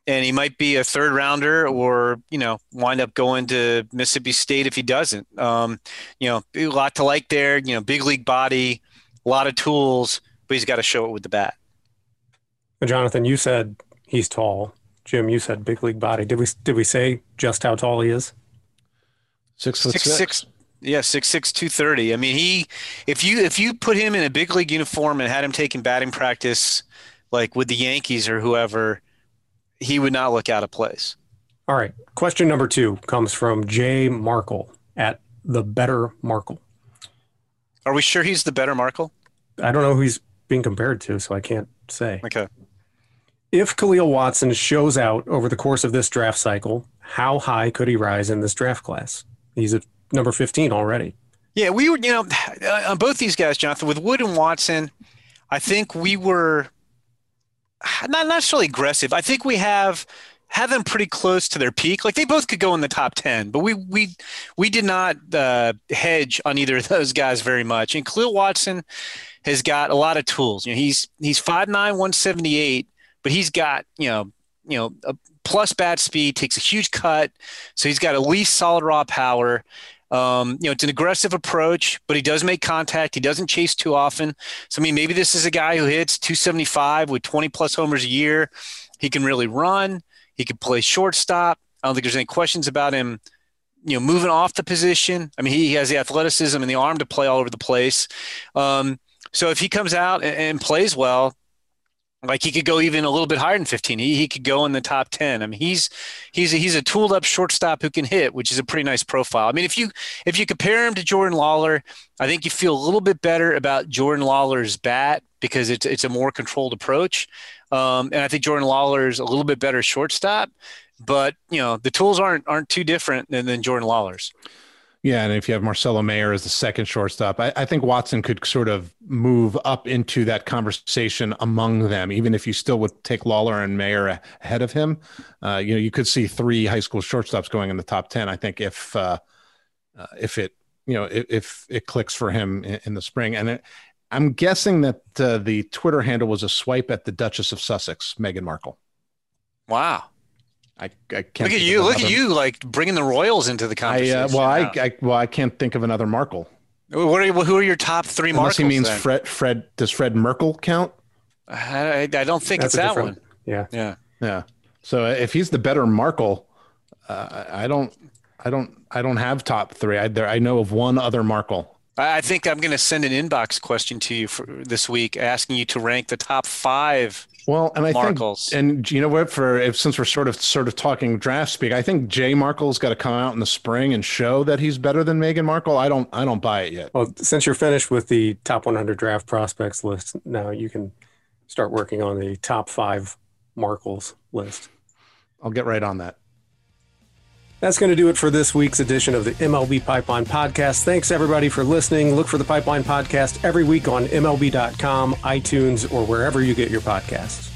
and he might be a third rounder or you know wind up going to Mississippi State if he doesn't. Um, you know, a lot to like there. You know, big league body, a lot of tools but he's got to show it with the bat. Jonathan, you said he's tall. Jim, you said big league body. Did we did we say just how tall he is? Six foot six. six. six yeah, six six two thirty. I mean, he if you if you put him in a big league uniform and had him taking batting practice, like with the Yankees or whoever, he would not look out of place. All right. Question number two comes from Jay Markle at the Better Markle. Are we sure he's the better Markle? I don't know who he's being compared to, so I can't say. Okay. If Khalil Watson shows out over the course of this draft cycle, how high could he rise in this draft class? He's at number 15 already. Yeah, we were, you know, on both these guys, Jonathan, with Wood and Watson, I think we were not necessarily aggressive. I think we have have them pretty close to their peak. Like they both could go in the top ten, but we we we did not uh, hedge on either of those guys very much. And Khalil Watson has got a lot of tools. You know, he's he's 5'9", 178, but he's got, you know, you know, a plus bat speed, takes a huge cut. So he's got at least solid raw power. Um, you know, it's an aggressive approach, but he does make contact. He doesn't chase too often. So I mean, maybe this is a guy who hits 275 with 20 plus homers a year, He can really run. He can play shortstop. I don't think there's any questions about him you know, moving off the position. I mean, he, he has the athleticism and the arm to play all over the place. Um, so if he comes out and, and, plays well, like he could go even a little bit higher than 15. He, he could go in the top 10. I mean, he's he's a, he's a tooled up shortstop who can hit, which is a pretty nice profile. I mean, if you if you compare him to Jordan Lawlar I think you feel a little bit better about Jordan Lawlar's bat because it's it's a more controlled approach. Um, and I think Jordan Lawlar is a little bit better shortstop but you know the tools aren't aren't too different than, than Jordan Lawlar's. Yeah, and if you have Marcelo Mayer as the second shortstop, I, I, think Watson could sort of move up into that conversation among them, even if you still would take Lawlar and Mayer ahead of him. Uh, you know, you could see three high school shortstops going in the top ten. I think if uh, uh, if it you know if, if, it clicks for him in, in the spring, and it, I'm guessing that uh, the Twitter handle was a swipe at the Duchess of Sussex, Meghan Markle. Wow. I, I can't look at you. Look at you, like bringing the Royals into the conversation. I, uh, well, I, I, well, I can't think of another Markle. What are who are your top three? Unless he means then? Fred. Fred does Fred Merkle count? I, I don't think That's it's that one. Yeah, yeah, yeah. So uh, if he's the better Markle, uh, I don't, I don't, I don't have top three. I there, I know of one other Markle. I think I'm going to send an inbox question to you for this week, asking you to rank the top five well, and I Markles. think, and you know what? For if since we're sort of sort of talking draft speak, I think Jay Markle's got to come out in the spring and show that he's better than Meghan Markle. I don't, I don't buy it yet. Well, since you're finished with the top 100 draft prospects list, now you can start working on the top five Markles list. I'll get right on that. That's going to do it for this week's edition of the MLB Pipeline Podcast. Thanks, everybody, for listening. Look for the Pipeline Podcast every week on MLB.com, iTunes, or wherever you get your podcasts.